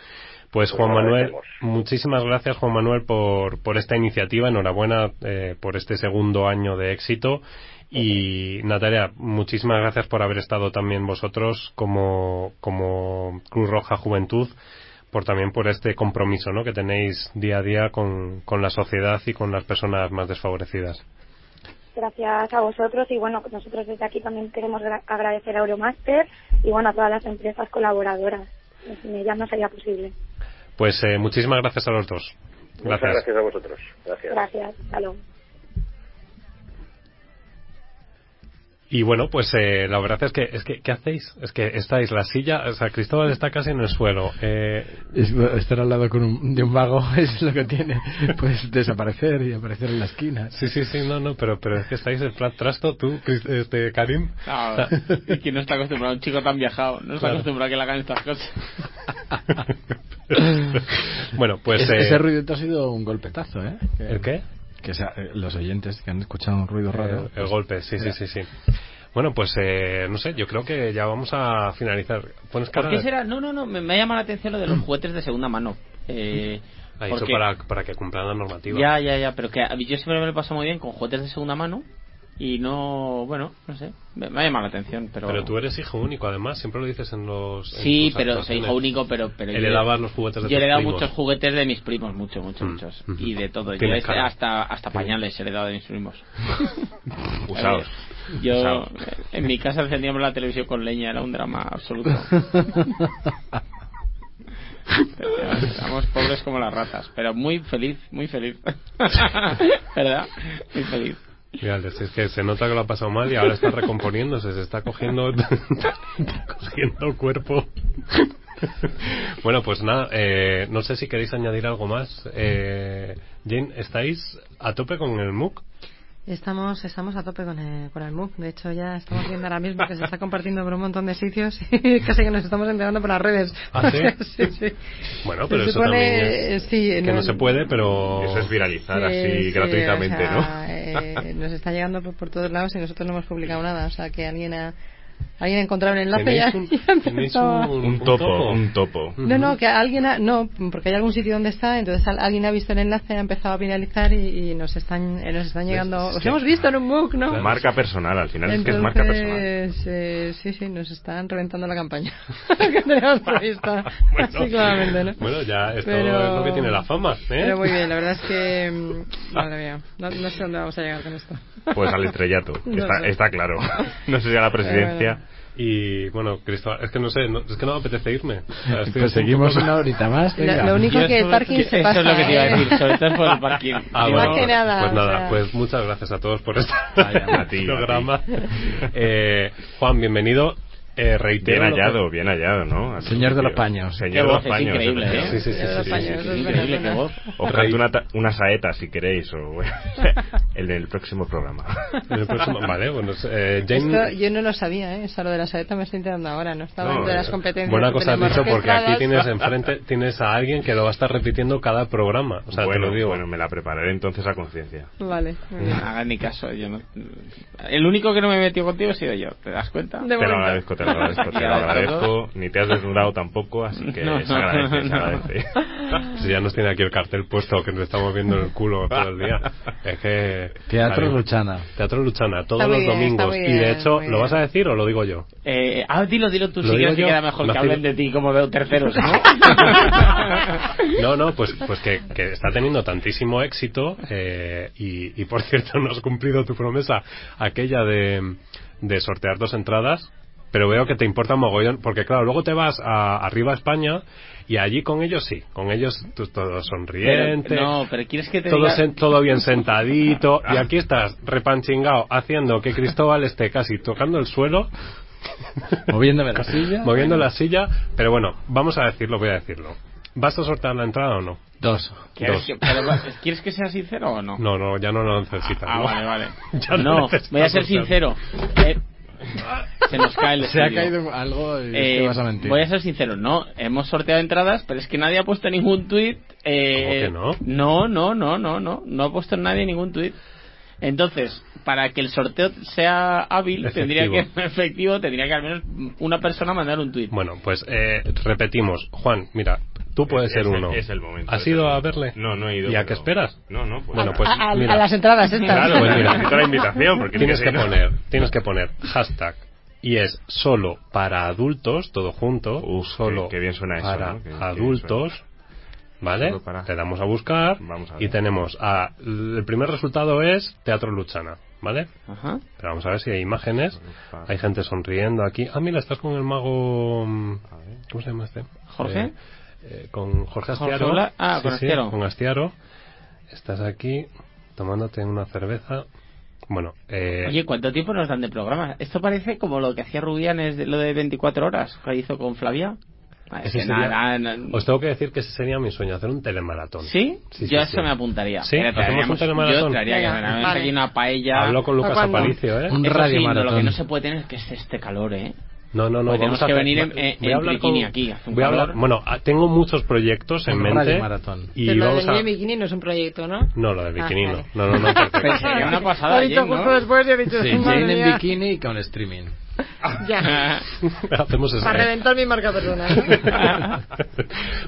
Pues Pues Juan Manuel, muchísimas gracias Juan Manuel por, por esta iniciativa, enhorabuena eh, por este segundo año de éxito y Natalia, muchísimas gracias por haber estado también vosotros como, como Cruz Roja Juventud por también por este compromiso ¿no? que tenéis día a día con, con la sociedad y con las personas más desfavorecidas. Gracias a vosotros y bueno, nosotros desde aquí también queremos gra- agradecer a Euromaster y bueno, a todas las empresas colaboradoras. Sin ellas no sería posible. Pues eh, muchísimas gracias a los dos. Muchas gracias a vosotros. Gracias. Gracias. Hasta Y bueno, pues eh, la verdad es que, es que, ¿qué hacéis? Es que estáis, la silla, o sea, Cristóbal está casi en el suelo. Eh, Es- estar al lado con un- de un vago *laughs* es lo que tiene. Pues desaparecer y aparecer en la esquina. sí, sí, sí, no, no, pero, pero es que estáis en plan trasto, tú, este, Karim. No, y que no está acostumbrado, un chico tan viajado, no está Claro. acostumbrado a que le hagan estas cosas. *laughs* bueno, pues... Ese- eh, ese ruido ha sido un golpetazo, ¿eh? ¿El qué? Que sea, eh, los oyentes que han escuchado un ruido raro. El, el pues, golpe, sí, sí, sí, sí. Bueno, pues eh, no sé, yo creo que ya vamos a finalizar. Pones cara ¿Por qué de- será? No, no, no, me, me ha llamado la atención lo de los *clears throat* juguetes de segunda mano. Eh, Ha dicho porque- para, para que cumplan la normativa. Ya, ya, ya, pero que a mí yo siempre me lo paso muy bien con juguetes de segunda mano y no, bueno, no sé, me, me ha llamado la atención, pero... Pero tú eres hijo único, además, siempre lo dices en los. Sí, pero soy hijo único, pero... pero yo- Heredabas los juguetes de Yo he tus heredado primos. muchos juguetes de mis primos, muchos, muchos, Mm, muchos. mm. Y de todo. Yo he- cara. hasta, hasta pañales he heredado de mis primos. *laughs* Usados. Yo, en mi casa encendíamos la televisión con leña, era un drama absoluto. Estamos pobres como las ratas, pero muy feliz, muy feliz. *laughs* ¿Verdad? Muy feliz. Mira, es que se nota que lo ha pasado mal y ahora está recomponiéndose, se está cogiendo, *laughs* está cogiendo cuerpo. *laughs* bueno, pues nada, eh, no sé si queréis añadir algo más. Eh, Jane, ¿estáis a tope con el MOOC? Estamos, estamos a tope con el, con el MOOC. De hecho, ya estamos viendo ahora mismo que se está compartiendo por un montón de sitios *laughs* y casi que nos estamos enterando por las redes. ¿Ah, sí? *laughs* sí, sí. Bueno, Se pero eso supone, también eh, es sí, que no, se puede, pero... Eso es viralizar Sí, así sí, gratuitamente, o sea, ¿no? eh, nos está llegando por, por todos lados y nosotros no hemos publicado nada. O sea, que alguien ha, alguien ha encontrado el enlace y ya, ¿Tenéis un, *laughs* ya un- Un un topo, un topo. No, no, que alguien ha, no, porque hay algún sitio donde está, entonces al- alguien ha visto el enlace, ha empezado a finalizar y, y nos están, eh, nos están llegando, Es os que- hemos visto en un MOOC, ¿no? Claro. Marca personal, al final es que es marca personal. Entonces, eh, sí, sí, nos están reventando la campaña *laughs* que teníamos prevista. *laughs* Bueno, Así claramente, ¿no? Bueno, ya esto Pero- es lo que tiene la fama, ¿eh? Pero muy bien, la verdad es que, mm, madre mía, no, no sé dónde vamos a llegar con esto. Pues al estrellato, No está, está claro. No sé si a la presidencia. Y bueno, Cristóbal, es que no sé, no- es que no me apetece irme. O estoy Pues seguimos una horita más. Lo, lo único que el parking se eso pasa. es lo que te iba a ¿eh? decir, sobre todo por el parking. *laughs* Ah, Más bueno, que nada, pues o nada, sea. pues muchas gracias a todos por este Vaya, a ti, a *laughs* ti. programa. Eh, Juan, bienvenido. Eh, reitero. Bien lo que- hallado, bien hallado, ¿no? Al Señor de los paños. Señor de los paños. increíble, ¿eh? Sí, sí, sí, De los sí, Increíble, qué voz. Os canto una, ta- una saeta si queréis, o *laughs* el del próximo programa. En *laughs* el próximo- vale, bueno, eh, Jane, Esto yo no lo sabía, ¿eh? Eso lo de la saeta me estoy enterando ahora, no estaba dentro de las eh, competencias. buena cosa has dicho porque aquí tienes enfrente tienes a alguien que lo va a estar repitiendo cada programa. O sea, bueno, te lo digo. bueno, me la prepararé entonces a conciencia. Vale, muy bien. Haga ni caso, yo no. El único que no me he metido contigo he sido yo, ¿te das cuenta? De Te lo agradezco, te lo agradezco, te lo agradezco. Ni te has desnudado tampoco, así que *laughs* No, se agradece, se no. agradece. *laughs* Si ya nos tiene aquí el cartel puesto que nos estamos viendo el culo todo el día. Es que. Teatro Vale. Luchana. Teatro Luchana, todos Está los bien, domingos. muy y de bien, hecho, ¿lo vas a bien. decir o lo digo yo? Eh, ah, dilo, dilo tú, ¿Lo si digo quieres que queda mejor Me que hablen de ti como veo terceros, ¿no? *laughs* No, no, pues, pues que, que está teniendo tantísimo éxito eh, y, y, por cierto no has cumplido tu promesa aquella de, de sortear dos entradas, pero veo que te importa mogollón, porque claro, luego te vas a arriba a España y allí con ellos sí, con ellos tú todo sonriente, Pero- no, pero quieres que te todo, diga... sen- todo bien sentadito *laughs* y aquí estás repanchingado haciendo que Cristóbal esté casi tocando el suelo *laughs* Moviéndome la *laughs* silla. moviendo la silla, pero bueno, vamos a decirlo, voy a decirlo. ¿Vas a sortear la entrada o no? Dos. ¿Quieres Dos. que, pero va- ¿Quieres que sea sincero o no? No, no, ya no lo necesitas. Ah, ¿no? vale, vale. Ya no voy a ser sortear. sincero. Eh, se nos cae el *laughs* Se ha caído algo y es Eh, que vas a mentir. voy a ser sincero, no, hemos sorteado entradas, pero es que nadie ha puesto ningún tuit. Eh, ¿Cómo que no? No, no, no, no, no, no ha puesto nadie ningún tuit. Entonces, para que el sorteo sea hábil, Efectivo. tendría que *laughs* efectivo, tendría que al menos una persona mandar un tuit. Bueno, pues eh, repetimos. Juan, mira, tú puedes Es- ser es el- uno. es el momento, ¿Has ido a verle? No, no he ido. ¿Y a qué esperas? No, no, pues. Bueno, pues a, a- mira. a las entradas estas. Claro, Pues mira. *laughs* necesito la invitación, porque tienes que poner, tienes que poner hashtag y es solo para adultos, todo junto, Uf, solo qué- qué bien suena eso, para ¿no? Qué- qué bien adultos, ¿vale? Para- Le damos a buscar Vamos a ver. y tenemos a el primer resultado es Teatro Luchana, ¿vale? Ajá. Pero vamos a ver si hay imágenes. Hay gente sonriendo aquí. Ah, mira, estás con el mago. mm. ¿Cómo se llama este? ¿Jorge? Eh, eh, con Jorge Jorge Astiaro. Bla- ah, con Astiaro. con Astiaro. Estás aquí tomándote una cerveza. Bueno, eh, Oye, ¿cuánto tiempo nos dan de programa? Esto parece como lo que hacía Rubianes, lo de 24 horas, que hizo con Flavia. Es que sería- nada, nada, os tengo que decir que ese sería mi sueño, hacer un telemaratón. ¿Sí? Sí, sí, yo a sí. eso me apuntaría. ¿Sí? ¿Hacemos un telemaratón? Yo traería que vale. aquí una paella. Hablo con Lucas. Aparicio, ¿eh? Un radio sí, no, lo maratón. que no se puede tener es que esté este calor, ¿eh? No, no, no. Pues vamos tenemos a que hacer- venir en- voy en- a en hablar bikini con- aquí, hace un voy a hablar- bueno, ah, tengo muchos proyectos en Un mente. radio maratón. Y Pero lo vamos del a... niño bikini no es un proyecto, ¿no? No, lo de bikini Ah, no. vale. No, no, no. *laughs* porque- Pero sería una *laughs* pasada, Lo he dicho Jane, ¿no? justo después y he dicho, Sí, Jane en bikini y con streaming. Ya. *laughs* Hacemos eso. Para ¿eh? reventar mi marca personal. *laughs*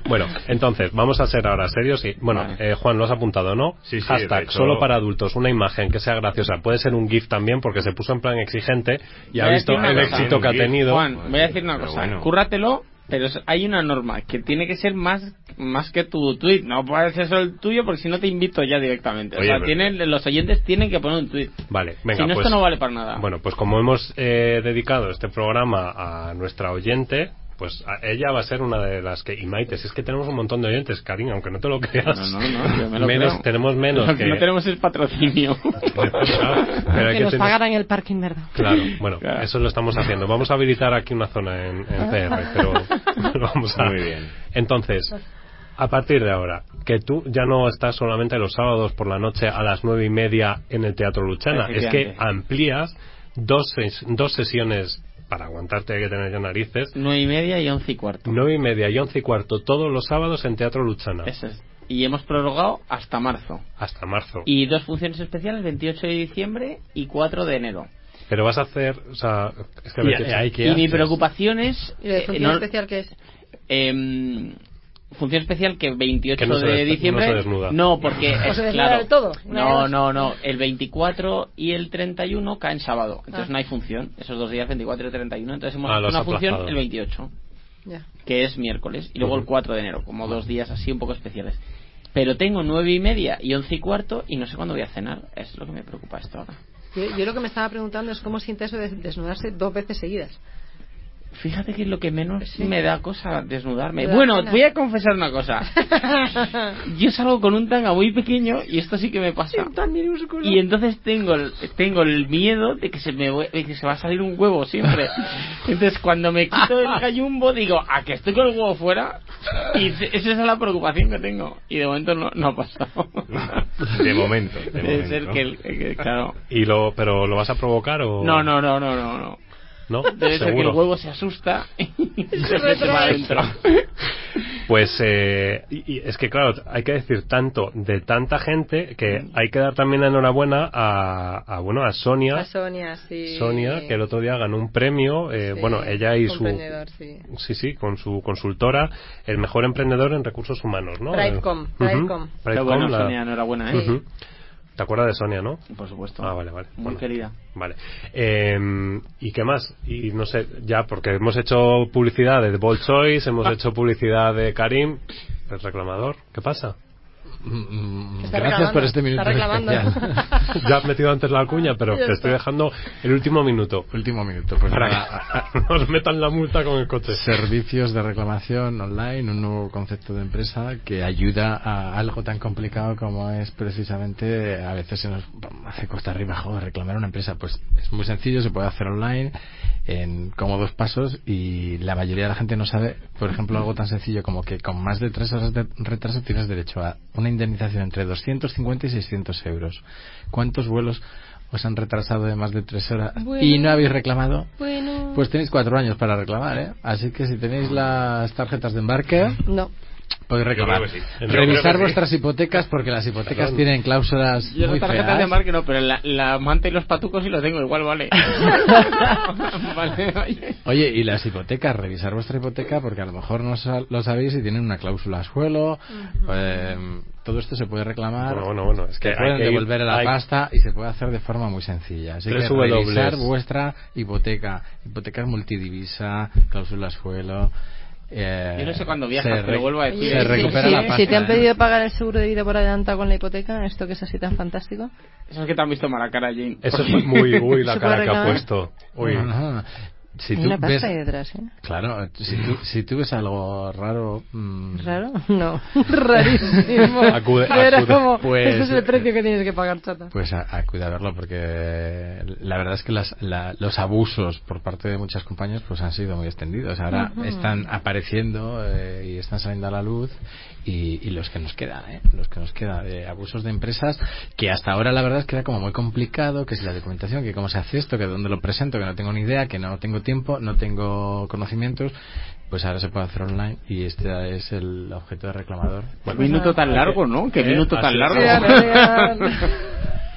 bueno, entonces, vamos a ser ahora serios y, bueno, Vale. eh, Juan, lo has apuntado, ¿no? Sí, sí, Hashtag solo para adultos, una imagen que sea graciosa. Puede ser un GIF también porque se puso en plan exigente y ha Voy visto el cosa. éxito que ha tenido. Juan, voy a decir una Pero cosa. bueno. Cúrratelo, pero hay una norma que tiene que ser más más que tu tweet. No puede ser solo el tuyo porque si no te invito ya directamente. O sea, tienen, los oyentes tienen que poner un tweet. Vale, venga, si no, pues, esto no vale para nada. Bueno, pues como hemos eh, dedicado este programa a nuestra oyente, pues a- ella va a ser una de las que... Y Maite, si es que tenemos un montón de oyentes, cariño, aunque no te lo creas. No, no, no, yo me lo menos, creo. Tenemos menos Lo que no tenemos es patrocinio. *laughs* Claro, pero hay que que nos tener- pagaran el parking, ¿verdad? Claro, bueno, Claro. eso lo estamos haciendo. Vamos a habilitar aquí una zona en, en CR, pero *laughs* vamos a... Muy bien. Entonces, a partir de ahora, que tú ya no estás solamente los sábados por la noche a las nueve y media en el Teatro Luchana, es que amplías dos, ses- dos sesiones para aguantarte hay que tener ya narices, Nueve y media y once y cuarto. nueve y media y once y cuarto todos los sábados en Teatro Luchana, Eso es. Y hemos prorrogado hasta marzo. hasta marzo. Y dos funciones especiales, 28 de diciembre y 4 de enero. Pero vas a hacer, o sea, es que Y- hay que Y mi preocupación es... ¿Y la eh, función no- especial qué es? em, función especial que 28 Que no de diciembre no se desnuda. no porque *laughs* ¿O es se desnuda claro del todo? No no no el 24 y el 31 caen sábado entonces Ah. no hay función esos dos días 24 y 31 entonces hemos Ah, hecho una función aplazado. el 28 Ya. que es miércoles y luego Ujú. el 4 de enero como dos días así un poco especiales pero tengo nueve y media y once y cuarto y no sé cuándo voy a cenar es lo que me preocupa esto ahora Yo, yo lo que me estaba preguntando es cómo siente eso de desnudarse dos veces seguidas. Fíjate que es lo que menos Sí. me da cosa desnudarme. Da Bueno, pena. voy a confesar una cosa. *laughs* Yo salgo con un tanga muy pequeño y esto sí que me pasa. Tan minúsculo. Y entonces tengo el, tengo el miedo de que se me vue- de que se va a salir un huevo siempre. *laughs* Entonces cuando me quito el gallumbo digo, ¿a que estoy con el huevo fuera? Y esa es la preocupación que tengo. Y de momento no, no ha pasado. *laughs* De momento, de Debe momento, ser ¿no? que, el- que- claro. ¿Y lo, pero lo vas a provocar o...? No, no, no, no, no, no. ¿No? *laughs* Debe ser que el huevo se asusta *laughs* y se mete para adentro. *laughs* Pues eh, y, y es que claro, hay que decir tanto de tanta gente que hay que dar también la enhorabuena a, a, bueno a Sonia, A Sonia, sí. Sonia que el otro día ganó un premio, eh, Sí, bueno ella y su emprendedor, sí. sí sí con su consultora el mejor emprendedor en recursos humanos, ¿no? Pridecom, Eh, ujú, Pridecom. Pero Pridecom, bueno, la- Sonia, enhorabuena, ¿eh? Ujú. ¿Te acuerdas de Sonia, no? Por supuesto. Ah, vale, vale. Muy Bueno. querida. Vale. Eh, ¿Y qué más? Y no sé, ya, porque hemos hecho publicidad de Bold Choice, hemos Ah. hecho publicidad de Karim, el reclamador. ¿Qué pasa? Mm, Está Gracias por este minuto *laughs* ya has metido antes la cuña, pero te estoy dejando el último minuto. Último minuto. Pues Para nada, que *laughs* nos metan la multa con el coche. Servicios de reclamación online, un nuevo concepto de empresa que ayuda a algo tan complicado como es precisamente, a veces se nos hace costa arriba, joder, reclamar una empresa. Pues es muy sencillo, se puede hacer online en cómodos pasos y la mayoría de la gente no sabe, por ejemplo, algo tan sencillo como que con más de tres horas de retraso tienes derecho a una indemnización entre 250 y 600 euros. ¿Cuántos vuelos os han retrasado de más de tres horas Bueno. y no habéis reclamado? Bueno. Pues tenéis cuatro años para reclamar, ¿eh? Así que si tenéis las tarjetas de embarque, No. podéis reclamar. Sí. Revisar sí. vuestras hipotecas porque las hipotecas Perdón. tienen cláusulas Yo muy las tarjetas feas. de embarque no, pero la, la manta y los patucos sí lo tengo, igual vale. *laughs* vale, oye. Oye, y las hipotecas, revisar vuestra hipoteca porque a lo mejor no lo sabéis y tienen una cláusula a suelo. eh, todo esto se puede reclamar. Bueno, bueno, bueno, es que hay pueden que ir- devolver la hay- pasta y se puede hacer de forma muy sencilla. Así que Tres W. revisar vuestra hipoteca, hipotecas multidivisa, cláusula a suelo. eh, Yo no sé cuándo se viajas, pero vuelvo a decir. Se si- recupera si, la si pasta. te han ¿eh? pedido pagar el seguro de vida por adelantado con la hipoteca, esto que es así tan fantástico. Eso es que te han visto mala cara, Jane. Eso es muy, uy, *laughs* la ¿Se cara que ha puesto. Uy. No, no. Si tú una ves, detrás, ¿eh? claro, si tú, si tú ves algo raro, mm, ¿Raro? No. *laughs* Rarísimo. Acude- Era acude. como, Pues- ese es el precio que tienes que pagar, chata. Pues a- acude a verlo porque la verdad es que las- la- los abusos por parte de muchas compañías pues han sido muy extendidos. Ahora están apareciendo eh, y están saliendo a la luz y, y los que nos quedan, ¿eh? los que nos quedan de abusos de empresas que hasta ahora la verdad es que era como muy complicado, que si la documentación, que cómo se hace esto, que dónde lo presento, que no tengo ni idea, que no tengo tiempo, no tengo conocimientos. Pues ahora se puede hacer online y este es el objeto de reclamador. Qué minuto tan largo, ¿no? Qué Eh, minuto tan largo. *laughs*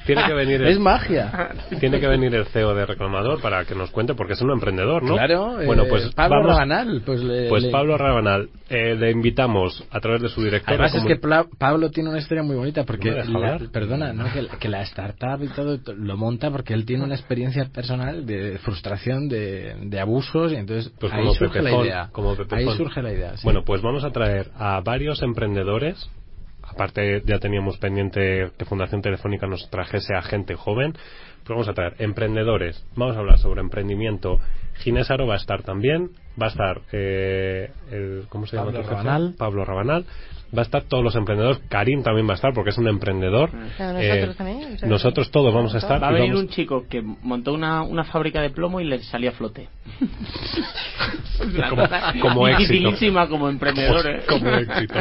Tiene que venir el, *laughs* Es magia. tiene que venir el CEO de reclamador para que nos cuente porque es un emprendedor, ¿no? Claro, eh, bueno, pues Pablo vamos- Rabanal, pues, le- Pues le- Pablo Rabanal, eh, le invitamos a través de su director. Además de es que Pla- Pablo tiene una historia muy bonita porque ¿No me deja la- perdona, ¿no? que, la- que la startup y todo lo monta porque él tiene una experiencia personal de frustración, de, de abusos y entonces Pues ahí como surge la idea. como Pepejón. ahí surge la idea. sí. Bueno, pues vamos a traer a varios emprendedores. Aparte, ya teníamos pendiente que Fundación Telefónica nos trajese a gente joven. Pues vamos a traer emprendedores. Vamos a hablar sobre emprendimiento. Ginés Aro va a estar también. Va a estar, eh, el, ¿cómo se llama? Pablo? Rabanal. Pablo Rabanal. Va a estar todos los emprendedores. Karim también va a estar porque es un emprendedor. Claro, Eh, nosotros también, nosotros todos vamos a estar. Va a venir vamos- un chico que montó una, una fábrica de plomo y le salió a flote. *laughs* Como- como éxito. dificilísima como emprendedor, ¿eh? como éxito.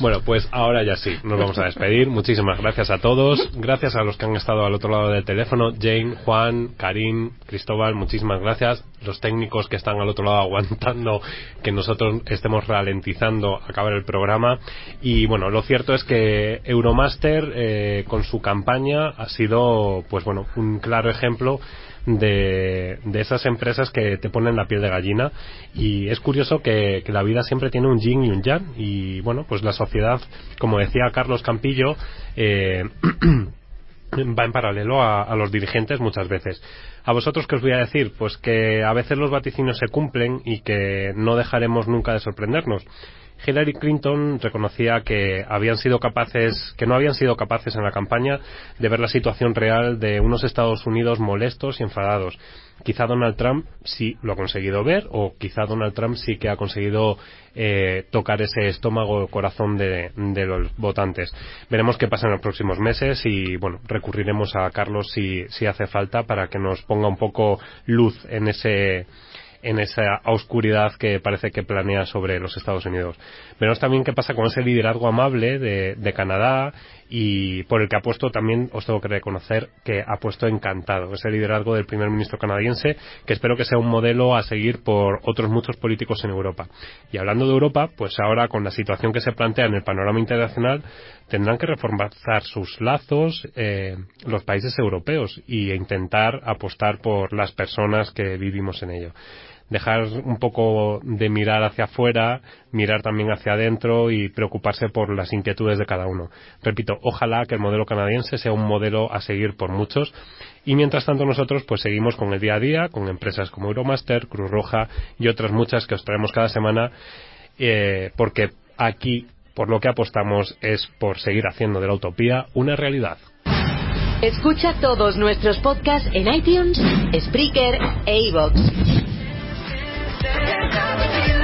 Bueno, pues ahora ya sí, nos vamos a despedir. Muchísimas gracias a todos. Gracias a los que han estado al otro lado del teléfono. Jane, Juan, Karim, Cristóbal, muchísimas gracias. Los técnicos que están al otro lado *laughs* aguantando que nosotros estemos ralentizando acabar el programa. Y bueno, lo cierto es que Euromaster eh, con su campaña ha sido, pues bueno, un claro ejemplo de, de esas empresas que te ponen la piel de gallina. Y es curioso que, la vida siempre tiene un yin y un yang. Y bueno pues la sociedad como decía Carlos Campillo eh, *clears throat* va en paralelo a los dirigentes muchas veces a vosotros que os voy a decir pues que a veces los vaticinios se cumplen y que no dejaremos nunca de sorprendernos Hillary Clinton reconocía que habían sido capaces, que no habían sido capaces en la campaña de ver la situación real de unos Estados Unidos molestos y enfadados. Quizá Donald Trump sí lo ha conseguido ver, o quizá Donald Trump sí que ha conseguido eh, tocar ese estómago o corazón de, los votantes. Veremos qué pasa en los próximos meses y, bueno, recurriremos a Carlos si, si hace falta para que nos ponga un poco luz en ese en esa oscuridad que parece que planea sobre los Estados Unidos. Veremos también qué pasa con ese liderazgo amable de, de Canadá y por el que ha puesto también, os tengo que reconocer que ha puesto encantado ese liderazgo del primer ministro canadiense, que espero que sea un modelo a seguir por otros muchos políticos en Europa. Y hablando de Europa, pues ahora con la situación que se plantea en el panorama internacional, tendrán que reforzar sus lazos eh, los países europeos e intentar apostar por las personas que vivimos en ello dejar un poco de mirar hacia afuera, mirar también hacia adentro y preocuparse por las inquietudes de cada uno. Repito, ojalá que el modelo canadiense sea un modelo a seguir por muchos y mientras tanto nosotros pues seguimos con el día a día, con empresas como Euromaster, Cruz Roja y otras muchas que os traemos cada semana eh, porque aquí por lo que apostamos es por seguir haciendo de la utopía una realidad. Escucha todos nuestros podcasts en iTunes, Spreaker e iVoox. There's opportunity.